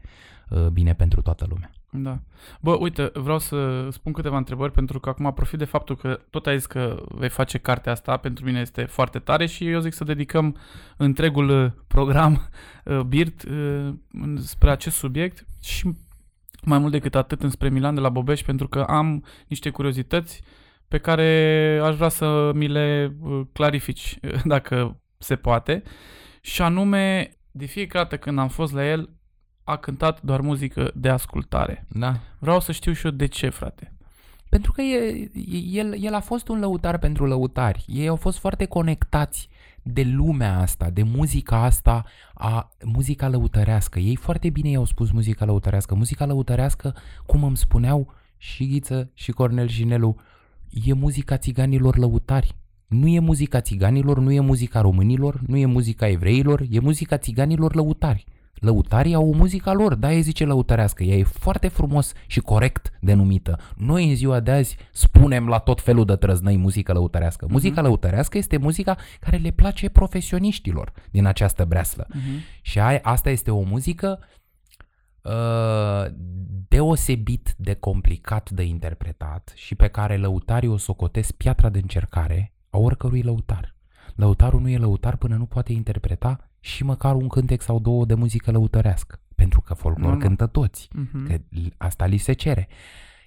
uh, bine pentru toată lumea. Da. Bă, uite, vreau să spun câteva întrebări pentru că acum profit de faptul că tot ai zis că vei face cartea asta, pentru mine este foarte tare și eu zic să dedicăm întregul uh, program uh, BIRT uh, în- spre acest subiect și mai mult decât atât înspre Milan de la Bobeș pentru că am niște curiozități pe care aș vrea să mi le uh, clarifici uh, dacă se poate și anume de fiecare dată când am fost la el a cântat doar muzică de ascultare. Da. Vreau să știu și eu de ce, frate. Pentru că e, el, el a fost un lăutar pentru lăutari. Ei au fost foarte conectați de lumea asta, de muzica asta, a muzica lăutărească. Ei foarte bine i-au spus muzica lăutărească. Muzica lăutărească, cum îmi spuneau și Ghiță și Cornel și Nelu, e muzica țiganilor lăutari. Nu e muzica țiganilor, nu e muzica românilor, nu e muzica evreilor, e muzica țiganilor lăutari. Lăutarii au o muzica lor, da, e zice lăutărească, ea e foarte frumos și corect denumită. Noi în ziua de azi spunem la tot felul de trăznăi muzică lăutărească. Muzica lăutărească este muzica care le place profesioniștilor din această breaslă. Uh-huh. Și ai, asta este o muzică uh, deosebit de complicat de interpretat și pe care lăutarii o socotesc piatra de încercare a oricărui lăutar. Lăutarul nu e lăutar până nu poate interpreta și măcar un cântec sau două de muzică lăutărească. Pentru că folclor Normal. cântă toți. Uh-huh. Că li- asta li se cere.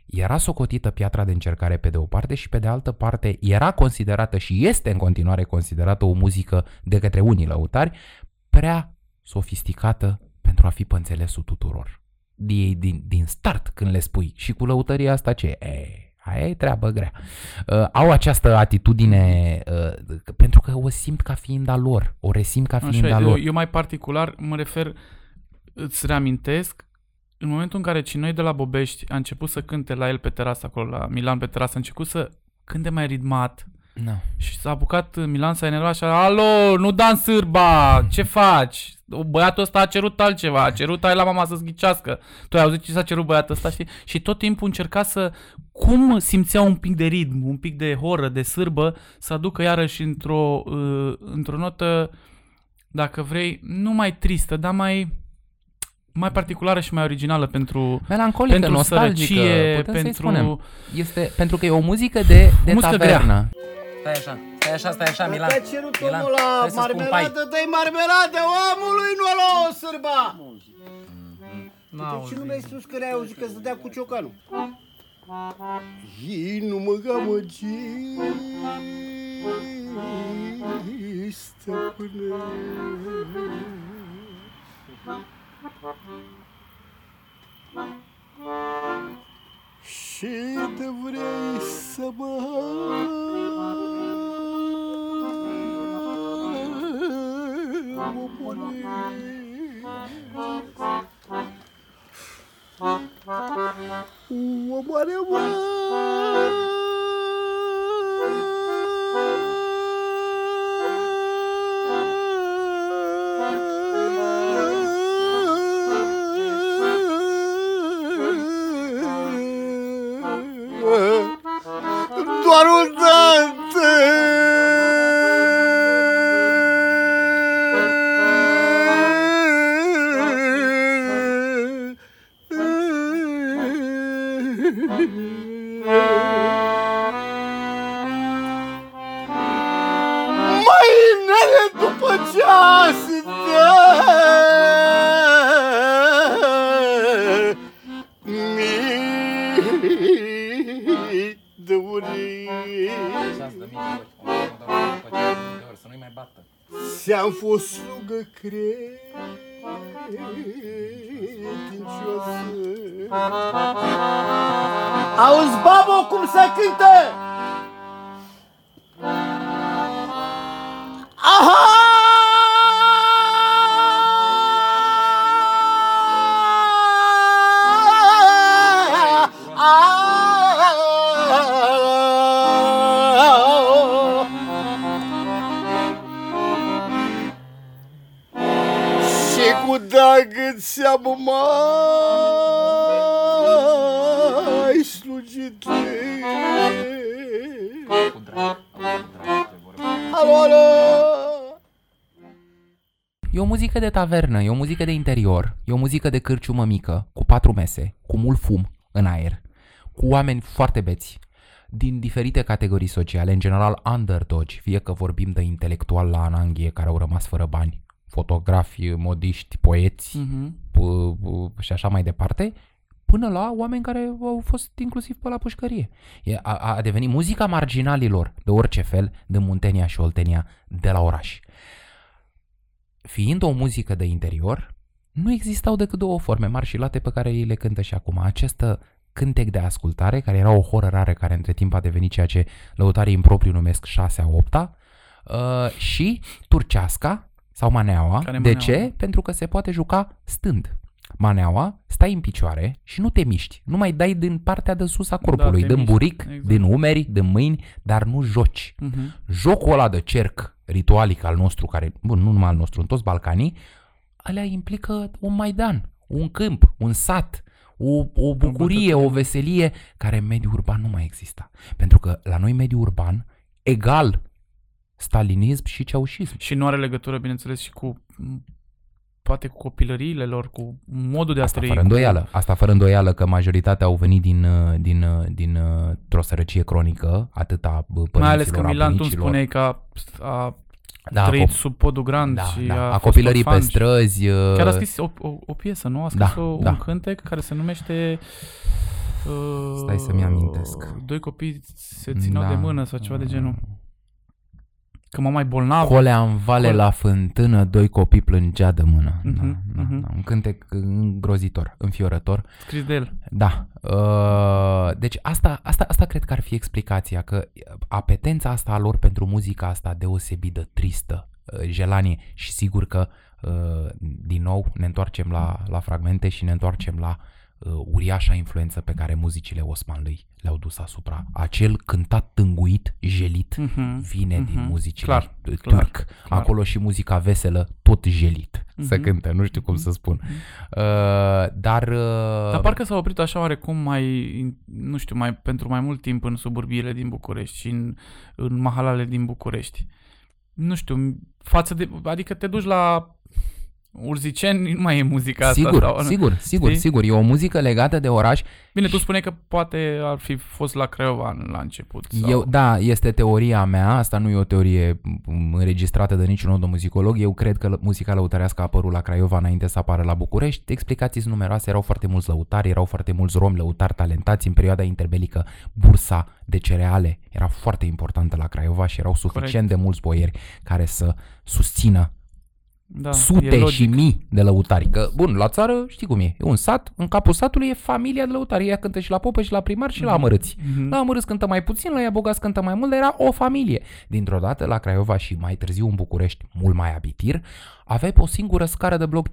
Era socotită piatra de încercare pe de o parte și pe de altă parte era considerată și este în continuare considerată o muzică de către unii lăutari prea sofisticată pentru a fi pe înțelesul tuturor. Din, din, din start când le spui și cu lăutăria asta ce e? E, aia e treabă grea. Uh, au această atitudine uh, pentru că o simt ca fiind a lor, o resimt ca fiind Așa, a eu, lor. eu mai particular mă refer, îți reamintesc, în momentul în care Cinoi de la Bobești a început să cânte la el pe terasă acolo, la Milan pe terasă, a început să cânte mai ritmat, No. Și s-a apucat Milan să enerva așa, alo, nu Dan Sârba, ce faci? Băiatul ăsta a cerut altceva, a cerut ai la mama să-ți ghicească. Tu ai auzit ce s-a cerut băiatul ăsta, știi? Și tot timpul încerca să, cum simțea un pic de ritm, un pic de horă, de sârbă, să aducă iarăși într-o, uh, într-o notă, dacă vrei, nu mai tristă, dar mai mai particulară și mai originală pentru Melancolică, pentru nostalgică, sărăcie, putem să-i pentru spunem. Este, pentru că e o muzică de, de muzică tavernă. Stai așa, stai așa, stai așa, Milan. Te-a cerut Milan, omul la trebuie să spun pai. marmeladă, dă-i marmeladă omului, nu la o sârba! De ce nu mi-ai spus că ai auzit că stătea cu ciocanul? Ei nu mă gamăgi, stăpâne. Și de vrei să mă Omoară-mă! Doar bată. Ți-am fost slugă credincioasă Auzi, babo, cum se cântă? Mai slujit Cu drag, cu drag te vorbesc. Alo, alo! E o muzică de tavernă, e o muzică de interior, e o muzică de cârciumă mică, cu patru mese, cu mult fum în aer, cu oameni foarte beți, din diferite categorii sociale, în general underdogi, fie că vorbim de intelectual la ananghie care au rămas fără bani, fotografi, modiști, poeți Mhm. p- p- și așa mai departe, până la oameni care au fost inclusiv pe la pușcărie. E, a, a devenit muzica marginalilor de orice fel, de Muntenia și Oltenia, de la oraș. Fiind o muzică de interior, nu existau decât două forme mari și late pe care ei le cântă și acum. Această cântec de ascultare, care era o horă rare care între timp a devenit ceea ce lăutarii în propriu numesc 6-a, 8-a, uh, și turceasca sau maneaua. Care de maneaua? ce? Pentru că se poate juca stând. Maneaua, stai în picioare și nu te miști. Nu mai dai din partea de sus a corpului, te din miști, buric, exact. din umeri, din mâini, dar nu joci. Mhm. Jocul ăla de cerc ritualic al nostru, care, bun, nu numai al nostru, în toți Balcanii, alea implică un maidan, un câmp, un sat, o, o bucurie, o veselie care în mediul urban nu mai exista. Pentru că la noi mediul urban, egal stalinism și ceaușism. Și nu are legătură, bineînțeles, și cu m, poate cu copilăriile lor, cu modul de a Asta trăi. fără cu- îndoială. Asta fără îndoială că majoritatea au venit din, uh, din, uh, din, uh, o sărăcie cronică, atâta bă, părinților, Mai ales că a Milan, tu îmi bunicilor. spuneai că a, a da, a, trăit cop- sub podul grand da, și da, a, a fost copilării pe orfanș și- străzi. uh, Chiar a scris o, o, o piesă, nu? A scris Da, o, da. un cântec care se numește... Uh, Stai să-mi amintesc. Doi copii se țineau Da. de mână sau ceva de genul. Că mă mai bolnav. Colea în vale Col- la fântână, doi copii plângea de mână. Mhm, da, da, mhm. da, un cântec îngrozitor, înfiorător. Scris de el. Da. Uh, deci asta, asta, asta cred că ar fi explicația, că apetența asta a lor pentru muzica asta deosebit de tristă, uh, jelanie și sigur că uh, din nou ne întoarcem la, la fragmente și ne întoarcem la uh, uriașa influență pe care muzicile Osmanlui le-au dus asupra. Acel cântat tânguit, jelit, Mhm. vine din Mhm. muzicile Clar, turc. clar, clar. Acolo și muzica veselă, tot jelit să Mhm. cânte, nu știu cum să spun. Uh, dar... Uh, Dar parcă s-a oprit așa oarecum mai, nu știu, mai pentru mai mult timp în suburbiile din București și în, în mahalale din București. Nu știu, față de, adică te duci la Urziceni, nu mai e muzica asta. Sigur, sau, sigur, sigur, Știi? sigur. E o muzică legată de oraș. Bine, tu spune că poate ar fi fost la Craiova în- la început. Sau... Eu, da, este teoria mea, asta nu e o teorie m, înregistrată de niciun om de muzicolog. Eu cred că muzica lăutărească a apărut la Craiova înainte să apară la București. Explicații sunt numeroase, erau foarte mulți lăutari, erau foarte mulți romi lăutari talentați în perioada interbelică. Bursa de cereale era foarte importantă la Craiova și erau suficient de mulți boieri care să susțină da, e sute logic. și mii de lăutari. Că, bun, la țară știi cum e. E un sat, în capul satului e familia de lăutari. Ea cântă și la popă și la primar și la amărâți. Mhm. La amărâți cântă mai puțin, la ea bogați cântă mai mult, dar era o familie. Dintr-o dată, la Craiova și mai târziu în București, mult mai abitir, aveai pe o singură scară de bloc 15-20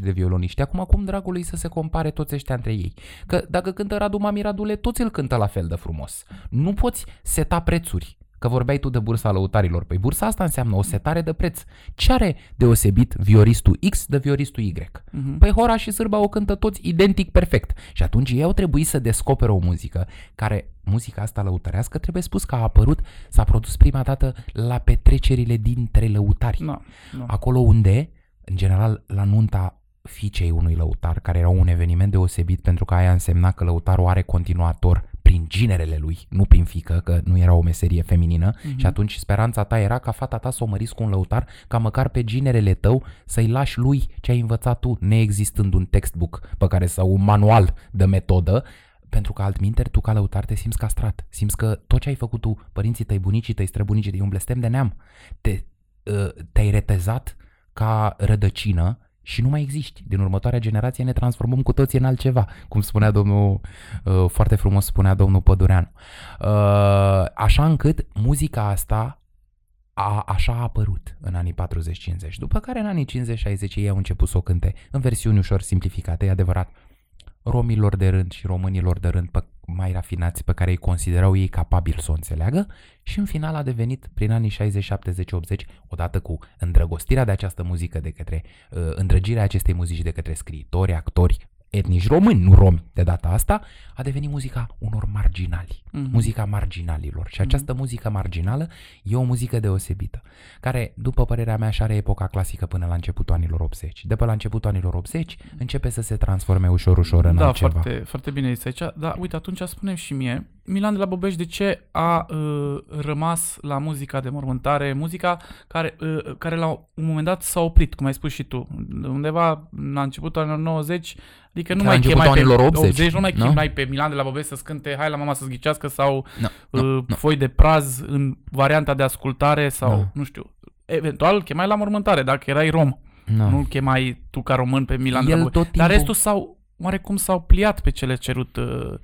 de violoniști. Acum, acum dragului să se compare toți ăștia între ei. Că dacă cântă Radu Mami Radule, toți îl cântă la fel de frumos. Nu poți seta prețuri. Că vorbeai tu de bursa lăutarilor. Păi bursa asta înseamnă o setare de preț. Ce are deosebit vioristul X de vioristul Y? Mhm. Păi Hora și Sârba o cântă toți identic perfect. Și atunci ei au trebuit să descopere o muzică care, muzica asta lăutărească, trebuie spus că a apărut, s-a produs prima dată la petrecerile dintre lăutari. Da, da. Acolo unde, în general, la nunta fiicei unui lăutar, care era un eveniment deosebit pentru că aia însemna că lăutarul are continuator prin ginerele lui, nu prin fică, că nu era o meserie feminină Mhm. și atunci speranța ta era ca fata ta să o măriți cu un lăutar, ca măcar pe ginerele tău să-i lași lui ce ai învățat tu, neexistând un textbook pe care sau un manual de metodă, pentru că altminteri tu ca lăutar te simți castrat. Simți că tot ce ai făcut tu, părinții tăi, bunicii tăi, străbunicii tăi, e un blestem de neam. Te, uh, te-ai retezat ca rădăcină și nu mai existi. Din următoarea generație ne transformăm cu toții în altceva, cum spunea domnul, uh, foarte frumos spunea domnul Pădureanu. Uh, așa încât muzica asta a, așa a apărut în anii 40-50. După care în anii 50-60 ei au început să o cânte în versiuni ușor simplificate, e adevărat, romilor de rând și românilor de rând pe, mai rafinați pe care îi considerau ei capabili să o înțeleagă și în final a devenit prin anii 60, 70, 80, odată cu îndrăgostirea de această muzică de către, uh, îndrăgirea acestei muzici de către scriitori, actori etnici români, nu romi de data asta, a devenit muzica unor marginali, Mhm. muzica marginalilor. Și această muzică marginală e o muzică deosebită, care, după părerea mea, și are epoca clasică până la începutul anilor 80. De pe la începutul anilor 80 începe să se transforme ușor, ușor în da, altceva. foarte, foarte bine zis aici. Da, uite, atunci spune și mie, Milan de la Bobești, de ce a uh, rămas la muzica de mormântare, muzica care, uh, care la un moment dat s-a oprit, cum ai spus și tu, undeva la începutul anilor 90, adică nu La mai începutul chemai pe anilor 80, 80 nu mai nu? chemai pe Milan de la Bobești să cânte Hai la mama să zghicească sau Nu, uh, nu, nu. foi de praz în varianta de ascultare sau, Nu. nu știu, eventual chemai la mormântare dacă erai rom. Nu. Nu chemai tu ca român pe Milan de la El Bobești. tot timpul... Dar restul s-au, oarecum s-au pliat pe cele cerut uh,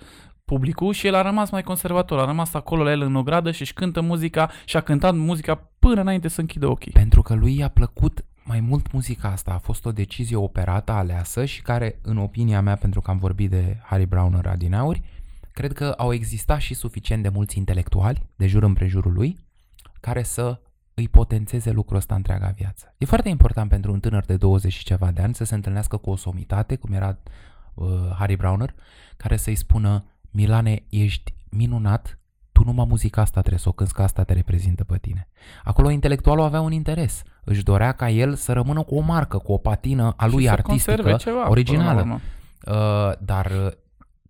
publicul și el a rămas mai conservator, a rămas acolo la el în ogradă și își cântă muzica și a cântat muzica până înainte să închidă ochii. Pentru că lui i-a plăcut mai mult muzica asta. A fost o decizie operată, aleasă și care, în opinia mea, pentru că am vorbit de Harry Browner adineauri, cred că au existat și suficient de mulți intelectuali de jur împrejurul lui care să îi potențeze lucrul ăsta întreaga viață. E foarte important pentru un tânăr de 20 și ceva de ani să se întâlnească cu o somitate, cum era uh, Harry Browner, care să-i spună Milane, ești minunat, tu numai muzica asta trebuie să o cânti, că asta te reprezintă pe tine. Acolo intelectualul avea un interes. Își dorea ca el să rămână cu o marcă, cu o patină a lui și să artistică, conserve ceva, originală. până la urmă. Uh, dar uh,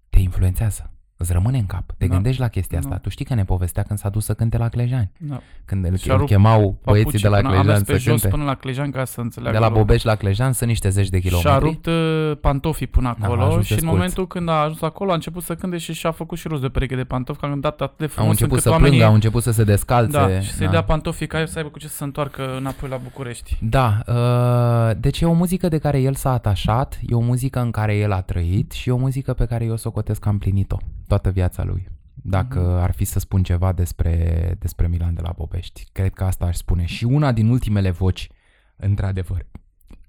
te influențează. Îți rămâne în cap. Te Da. gândești la chestia asta. Da. Tu știi că ne povestea când s-a dus să cânte la Clejani. Da. Când îl, Și-a îl rupt chemau băieții Papucii de la până, a mers Clejani pe să jos cânte. până la Clejan ca să înțeleagă De la lumea. Bobești la Clejan sunt niște zeci de Și-a kilometri. rupt uh, pantofii până Da, a acolo ajuns și în desculț. momentul când a ajuns acolo a început să cânte și și-a făcut și rost de pereche de pantofi, că a cântat atât de frumos Au început încât să oamenii... plângă, au început să se descalțe. Da, și să-i dea pantofii ca el să aibă cu ce să se întoarcă înapoi la București. Da, uh, deci e o muzică de care el s-a atașat, e o muzică în care el a trăit și e o muzică pe care eu o socotesc că am plinit-o toată viața lui. Dacă Mhm. ar fi să spun ceva despre, despre Milan de la Bobești, cred că asta aș spune. Și una din ultimele voci, într-adevăr,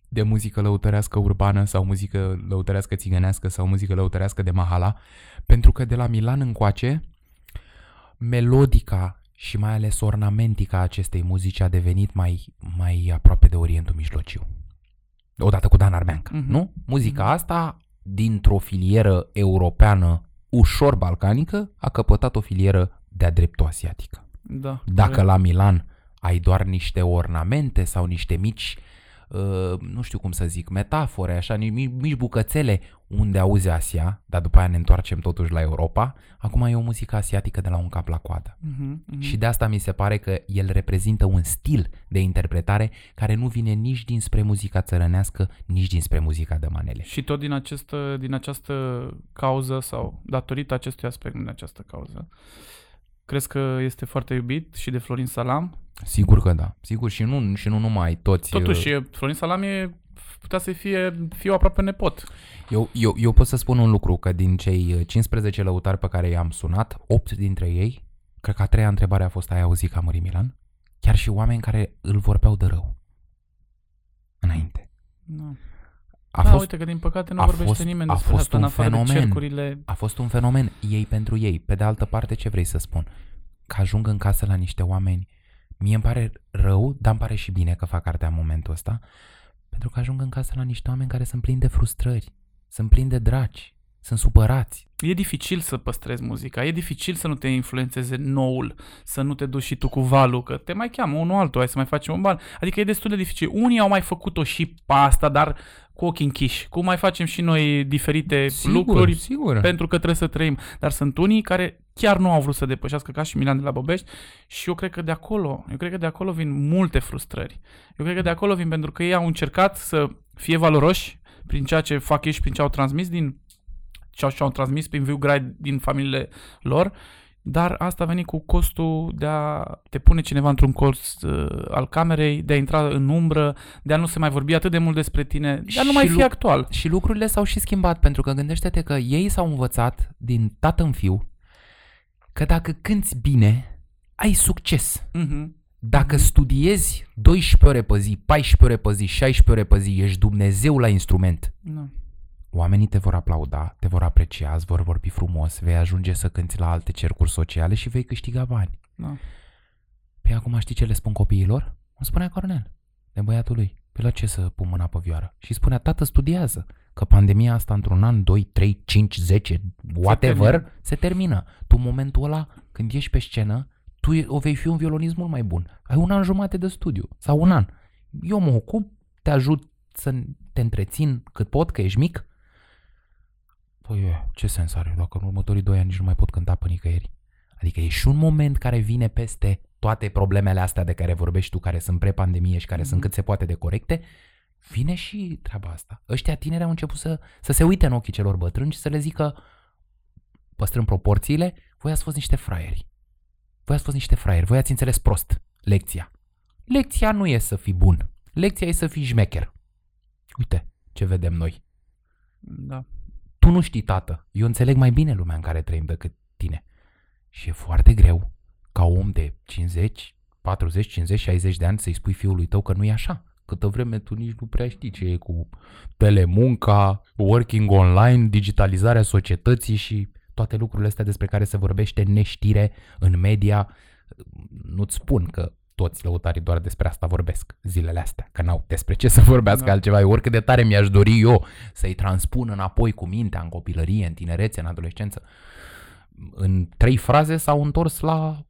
de muzică lăutărească urbană sau muzică lăutărească țigănească sau muzică lăutărească de mahala, pentru că de la Milan încoace, melodica și mai ales ornamentica acestei muzici a devenit mai, mai aproape de Orientul Mijlociu. Odată cu Dan Armeanca, Mhm. nu? Muzica asta, dintr-o filieră europeană ușor balcanică, a căpătat o filieră de-a dreptul asiatică. Da. Dacă la Milan ai doar niște ornamente sau niște mici, uh, nu știu cum să zic, metafore, așa, ni- mici, mici bucățele unde auzi Asia, dar după aia ne întoarcem totuși la Europa, acum e o muzică asiatică de la un cap la coadă. Mhm, mhm. Și de asta mi se pare că el reprezintă un stil de interpretare care nu vine nici dinspre muzica țărănească, nici dinspre muzica de manele. Și tot din, această, din această cauză sau datorită acestui aspect din această cauză, crezi că este foarte iubit și de Florin Salam? Sigur că da, sigur și nu, și nu numai toți. uh, Totuși, e- Florin Salam e, putea să fie fiu aproape nepot. Eu, eu, eu pot să spun un lucru, că din cei 15 lăutari pe care i-am sunat, 8 dintre ei, cred că a treia întrebare a fost, ai auzit că a murit Milan? Chiar și oameni care îl vorbeau de rău. Înainte. Da. A, da, fost, uite că din păcate nu a vorbește fost- nimeni a despre fost asta în un afară de fenomen. cercurile. a fost un fenomen ei pentru ei. Pe de altă parte, ce vrei să spun? Că ajung în casă la niște oameni, mie îmi pare rău, dar îmi pare și bine că fac artea în momentul ăsta, pentru că ajung în casă la niște oameni care sunt plini de frustrări, sunt plini de draci, sunt supărați, E dificil să păstrezi muzica, e dificil să nu te influențeze noul, să nu te duci și tu cu valul, că te mai cheamă unul altul, hai să mai facem un bal. Adică e destul de dificil. Unii au mai făcut-o și pe asta, dar cu ochii închiși. Cum mai facem și noi diferite lucruri sigur. pentru că trebuie să trăim. Dar sunt unii care chiar nu au vrut să depășească ca și Milan de la Bobești și eu cred că de acolo, eu cred că de acolo vin multe frustrări. Eu cred că de acolo vin pentru că ei au încercat să fie valoroși prin ceea ce fac ei și prin ce au transmis din ce au, ce au transmis prin viu grai din familiile lor, dar asta a venit cu costul de a te pune cineva într-un colț uh, al camerei, de a intra în umbră, de a nu se mai vorbi atât de mult despre tine, de a nu Și mai fi lu- actual. Și lucrurile s-au și schimbat, pentru că gândește-te că ei s-au învățat din tată în fiu că dacă cânti bine, ai succes. Mhm. Dacă studiezi 12 ore pe zi, 14 ore pe zi, 16 ore pe zi, ești Dumnezeu la instrument. Da. Oamenii te vor aplauda, te vor aprecia, îți vor vorbi frumos, vei ajunge să cânti la alte cercuri sociale și vei câștiga bani. Da. Păi acum știi ce le spun copiilor? Îmi spunea Cornel, de băiatul lui. Pe la ce să pun mâna pe vioară? Și spunea, tată, studiază. Că pandemia asta într-un an, 2, 3, 5, 10, whatever, se termină. termină. se termină. Tu în momentul ăla, când ești pe scenă, tu e- o vei fi un violonist mult mai bun. Ai un an jumate de studiu sau un an. Eu mă ocup, te ajut să te întrețin cât pot, că ești mic. Păi, e, ce sens are dacă în următorii doi ani nici nu mai pot cânta pe nicăieri? Adică e și un moment care vine peste toate problemele astea de care vorbești tu, care sunt pre-pandemie și care Mhm. sunt cât se poate de corecte, vine și treaba asta. Ăștia tineri au început să, să se uite în ochii celor bătrâni și să le zică, păstrând proporțiile, voi ați fost niște fraieri. Voi ați fost niște fraieri, voi ați înțeles prost lecția. Lecția nu e să fii bun, lecția e să fii șmecher. Uite ce vedem noi. Da. Tu nu știi, tată. Eu înțeleg mai bine lumea în care trăim decât tine. Și e foarte greu ca om de 50, 40, 50, 60 de ani să-i spui fiului tău că nu e așa. Câtă vreme tu nici nu prea știi ce e cu telemunca, working online, digitalizarea societății și toate lucrurile astea despre care se vorbește în neștire în media. Nu-ți spun că toți lăutarii doar despre asta vorbesc zilele astea, că n-au despre ce să vorbească Da. altceva. Eu oricât de tare mi-aș dori eu să-i transpun înapoi cu mintea în copilărie, în tinerețe, în adolescență. În trei fraze s-au întors la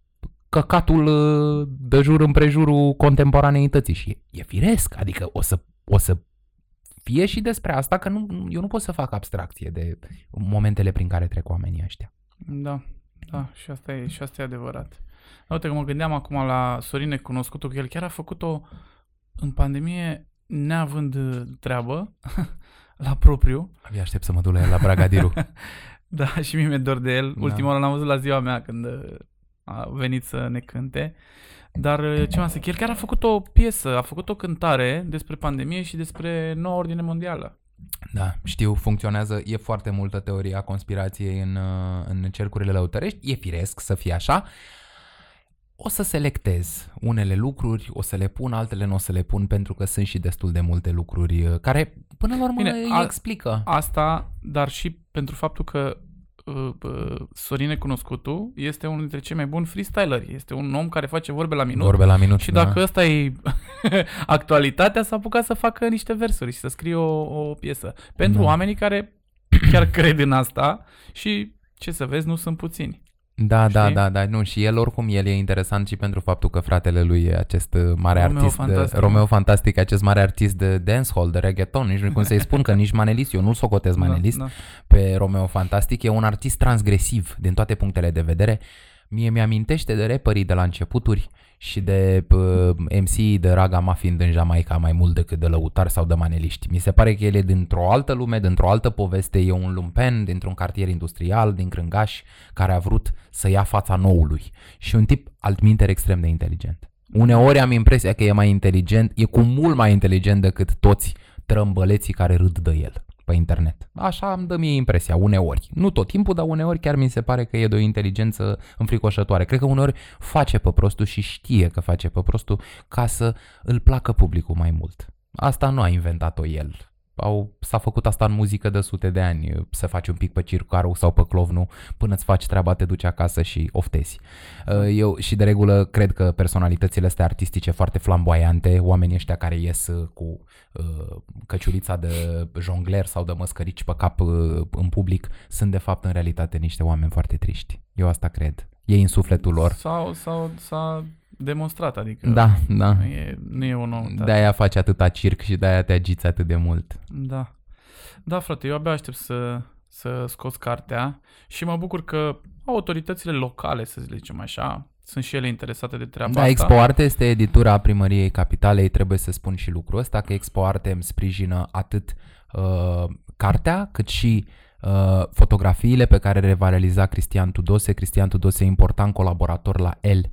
căcatul uh, de jur împrejurul contemporaneității și e, e firesc, adică o să, o să fie și despre asta, că nu, eu nu pot să fac abstracție de momentele prin care trec oamenii ăștia. Da, da, și asta e, și asta e adevărat. Uite că mă gândeam acum la Sorin Necunoscutul, că el chiar a făcut-o în pandemie neavând uh, treabă la propriu. Abia aștept să mă duc la el la Bragadiru. Da, și mie mi-e dor de el. Da. Ultima oară l-am văzut la ziua mea când uh, a venit să ne cânte. Dar uh, ce m-am zic, el chiar a făcut o piesă, a făcut o cântare despre pandemie și despre noua ordine mondială. Da, știu, funcționează, e foarte multă teoria a conspirației în, uh, în cercurile lăutărești, e firesc să fie așa. O să selectez unele lucruri, o să le pun, altele nu o să le pun, pentru că sunt și destul de multe lucruri uh, care, până la urmă, Bine, îi a- explică. Asta, dar și pentru faptul că uh, uh, Sorine Cunoscutu este unul dintre cei mai buni freestyleri. Este un om care face vorbe la minut. Vorbe la minut. Și da. dacă ăsta e actualitatea, s-a apucat să facă niște versuri și să scrie o, o piesă. Pentru Da. oamenii care chiar cred în asta și, ce să vezi, nu sunt puțini. Da, da, Știi? da, da, nu, și el oricum, el e interesant și pentru faptul că fratele lui e acest uh, mare Romeo artist, Fantastic. de, Romeo Fantastic, acest mare artist de dancehall, de reggaeton, nici nu cum să-i spun că nici manelist, eu nu-l socotez manelist, Da, da. pe Romeo Fantastic, e un artist transgresiv din toate punctele de vedere. Mie mi-amintește de rapperii de la începuturi și de uh, MC de Raga Muffin din Jamaica mai mult decât de lăutari sau de maneliști. Mi se pare că el e dintr-o altă lume, dintr-o altă poveste, e un lumpen dintr-un cartier industrial, din Crângaș, care a vrut să ia fața noului. Și un tip altminter extrem de inteligent. Uneori am impresia că e mai inteligent, e cu mult mai inteligent decât toți trămbăleții care râd de el pe internet. Așa îmi dă mie impresia, uneori. Nu tot timpul, dar uneori chiar mi se pare că e de o inteligență înfricoșătoare. Cred că uneori face pe prostul și știe că face pe prostul ca să îl placă publicul mai mult. Asta nu a inventat-o el. Au, s-a făcut asta în muzică de sute de ani, să faci un pic pe circarul sau pe clovnu, până îți faci treaba, te duci acasă și oftezi. Uh, Eu și de regulă cred că personalitățile astea artistice foarte flamboiante, oamenii ăștia care ies uh, cu uh, căciulița de jongler sau de măscărici pe cap uh, în public, sunt de fapt în realitate niște oameni foarte triști. Eu asta cred. Ei în sufletul lor. Sau, sau s-a demonstrat, adică Da, da. nu e, nu e o noutate. De-aia faci atâta circ și de-aia te agiți atât de mult. Da. Da, frate, eu abia aștept să, să scos cartea și mă bucur că autoritățile locale, să zicem așa, sunt și ele interesate de treaba Da, asta. Expo Arte este editura primăriei Capitalei, trebuie să spun și lucrul ăsta, că Expo Arte îmi sprijină atât uh, cartea, cât și uh, fotografiile pe care le va realiza Cristian Tudose. Cristian Tudose e important colaborator la El, uh,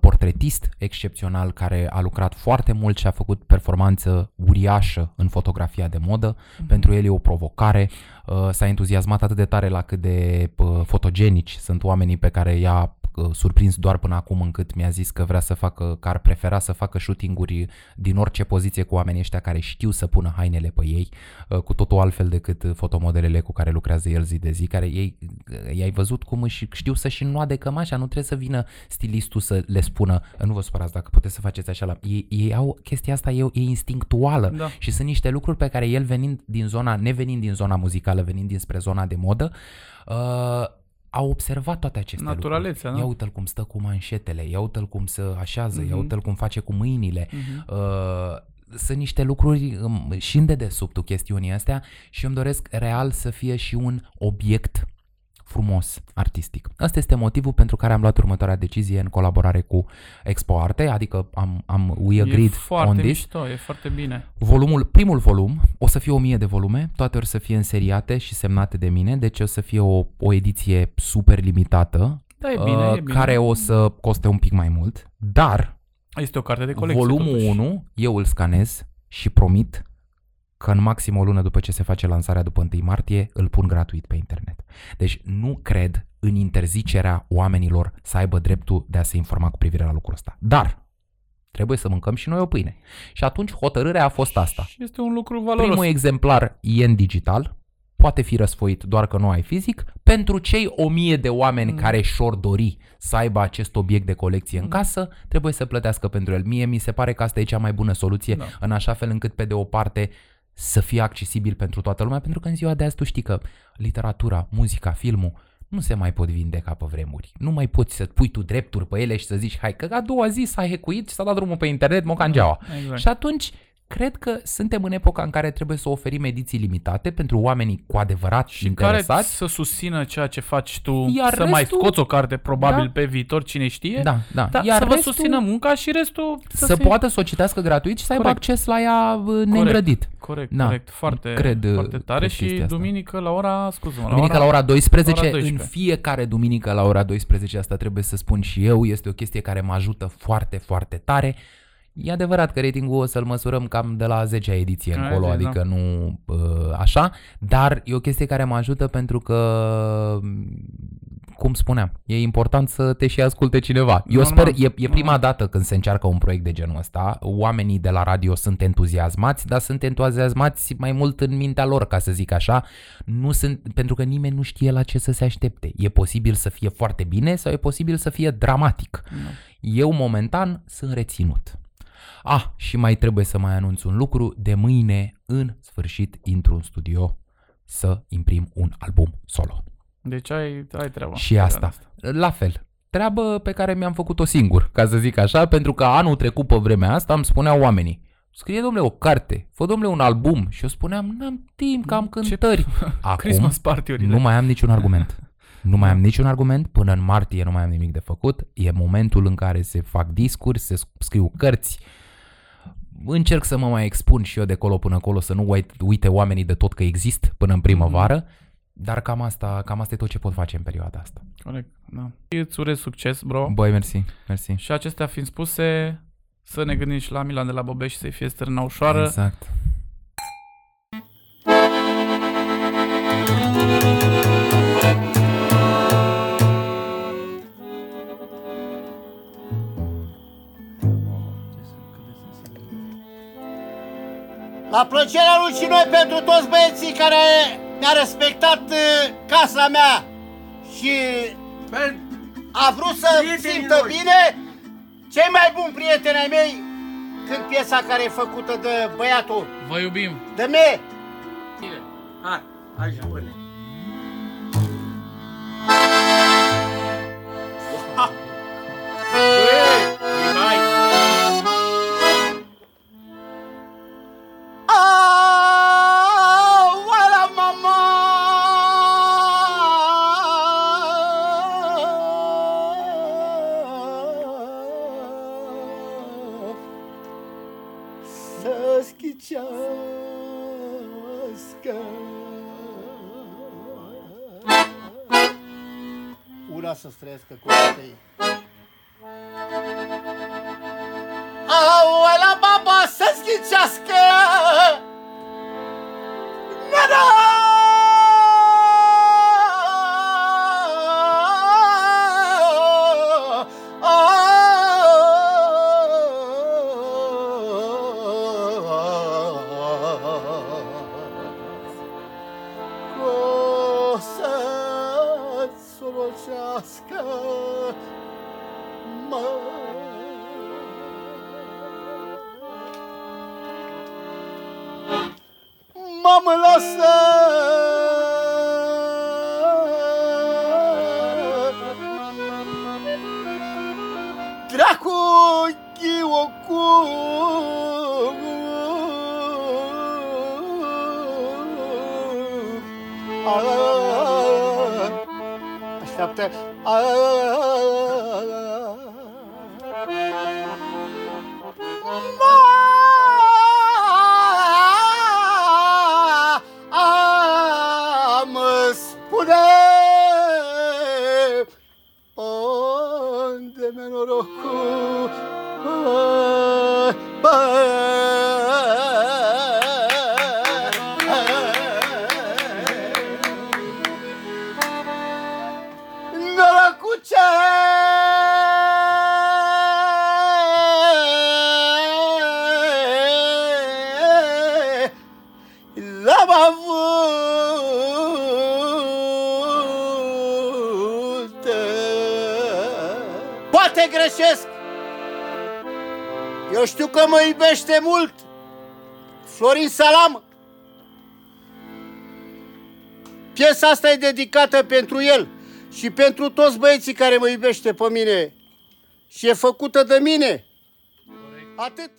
portretist excepțional care a lucrat foarte mult și a făcut performanță uriașă în fotografia de modă. Pentru el e o provocare. Uh, s-a entuziasmat atât de tare la cât de uh, fotogenici sunt oamenii pe care i-a uh, surprins doar până acum încât mi-a zis că vrea să facă, că ar prefera să facă shooting-uri din orice poziție cu oamenii ăștia care știu să pună hainele pe ei, uh, cu totul altfel decât fotomodelele cu care lucrează el zi de zi, care ei, uh, i-ai văzut cum își știu să-și înnoade cămașa, nu trebuie să vină stilistul să le spună, nu vă supărați dacă puteți să faceți așa, la... ei, ei au chestia asta, e, e instinctuală Da. și sunt niște lucruri pe care el venind din zona, nevenind din zona muzicală, venind dinspre zona de modă, uh, a observat toate aceste Naturalețea, lucruri. da. Ia uite-l cum stă cu manșetele, ia uite-l cum se așează, Mhm. ia uite-l cum face cu mâinile. Mhm. Uh, sunt niște lucruri um, și în dedesubtul chestiunii astea și îmi doresc real să fie și un obiect frumos, artistic. Asta este motivul pentru care am luat următoarea decizie în colaborare cu Expo Arte, adică am, am we E agreed foarte on this. mișto, e foarte bine. Volumul, primul volum o să fie o mie de volume, toate or să fie înseriate și semnate de mine, deci o să fie o, o ediție super limitată, Da, e bine, uh, e bine. care o să coste un pic mai mult, dar Este o carte de colecție, volumul totuși. 1 eu îl scanez și promit că în maxim o lună după ce se face lansarea după 1 martie, îl pun gratuit pe internet. Deci nu cred în interzicerea oamenilor să aibă dreptul de a se informa cu privire la lucrul ăsta. Dar trebuie să mâncăm și noi o pâine. Și atunci hotărârea a fost asta. Și este un lucru valoros. Primul exemplar e în digital, poate fi răsfoit doar că nu ai fizic, pentru cei o mie de oameni Mm. care și-or dori să aibă acest obiect de colecție în Mm. casă, trebuie să plătească pentru el. Mie mi se pare că asta e cea mai bună soluție, Da. în așa fel încât pe de o parte să fie accesibil pentru toată lumea, pentru că în ziua de azi tu știi că literatura, muzica, filmul nu se mai pot vindeca pe vremuri. Nu mai poți să pui tu drepturi pe ele și să zici, hai că a doua zi s-a hecuit și s-a dat drumul pe internet, mocangeaua. Exact. Și atunci, cred că suntem în epoca în care trebuie să oferim ediții limitate pentru oamenii cu adevărat și care interesați. să susțină ceea ce faci tu, Iar să mai restul- scoți o carte probabil Da. pe viitor, cine știe, Da, da. dar Iar să vă restul susțină munca și restul să, să se... poată să o citească gratuit și să aibă Corect. acces la ea uh, neîngrădit. Corect, Da. corect, foarte, Cred, uh, foarte tare cred și chestia asta. duminică la ora, scuză-mă, Duminică la ora 12, la ora în 12. fiecare duminică la ora 12, asta trebuie să spun și eu, este o chestie care mă ajută foarte, foarte tare. E adevărat că ratingul o să-l măsurăm cam de la 10-a ediție Aia încolo, zi, adică nu uh, așa, dar e o chestie care mă ajută pentru că m, cum spuneam, e important să te și asculte cineva. Eu Normal. sper, e, e prima dată când se încearcă un proiect de genul ăsta, oamenii de la radio sunt entuziasmați, dar sunt entuziasmați mai mult în mintea lor, ca să zic așa, nu sunt, pentru că nimeni nu știe la ce să se aștepte. E posibil să fie foarte bine sau e posibil să fie dramatic. Eu momentan sunt reținut. Ah, și mai trebuie să mai anunț un lucru, de mâine, în sfârșit, intru în studio să imprim un album solo. Deci ai, ai treaba. Și asta. La fel. Treabă pe care mi-am făcut-o singur, ca să zic așa, pentru că anul trecut pe vremea asta îmi spuneau oamenii Scrie, domnule, o carte, fă, domnule, un album. Și eu spuneam, n-am timp, că am cântări. Acum Christmas party-urile. nu mai am niciun argument. Nu mai am niciun argument, până în martie nu mai am nimic de făcut. E momentul în care se fac discuri, se scriu cărți. Încerc să mă mai expun și eu de colo până acolo, să nu uit- uite oamenii de tot că exist până în primăvară. Dar cam asta, cam asta e tot ce pot face în perioada asta. Corect, da. Îți urez succes, bro. Băi, mersi, mersi. Și acestea fiind spuse, să ne gândim și la Milan de la Bobești să-i fie strâna ușoară. Exact. La plăcerea lui și noi pentru toți băieții care mi-a respectat uh, casa mea și a vrut să simtă bine, cei mai buni prieteni ai mei când piesa care e făcută de băiatul, Vă iubim! de me. Hai, hai și pune. Una să străiască cu ei. Aoala baba să schicească Nada! Că mă iubește mult Florin Salam Piesa asta e dedicată pentru el și pentru toți băieții care mă iubește pe mine. Și e făcută de mine. Atât.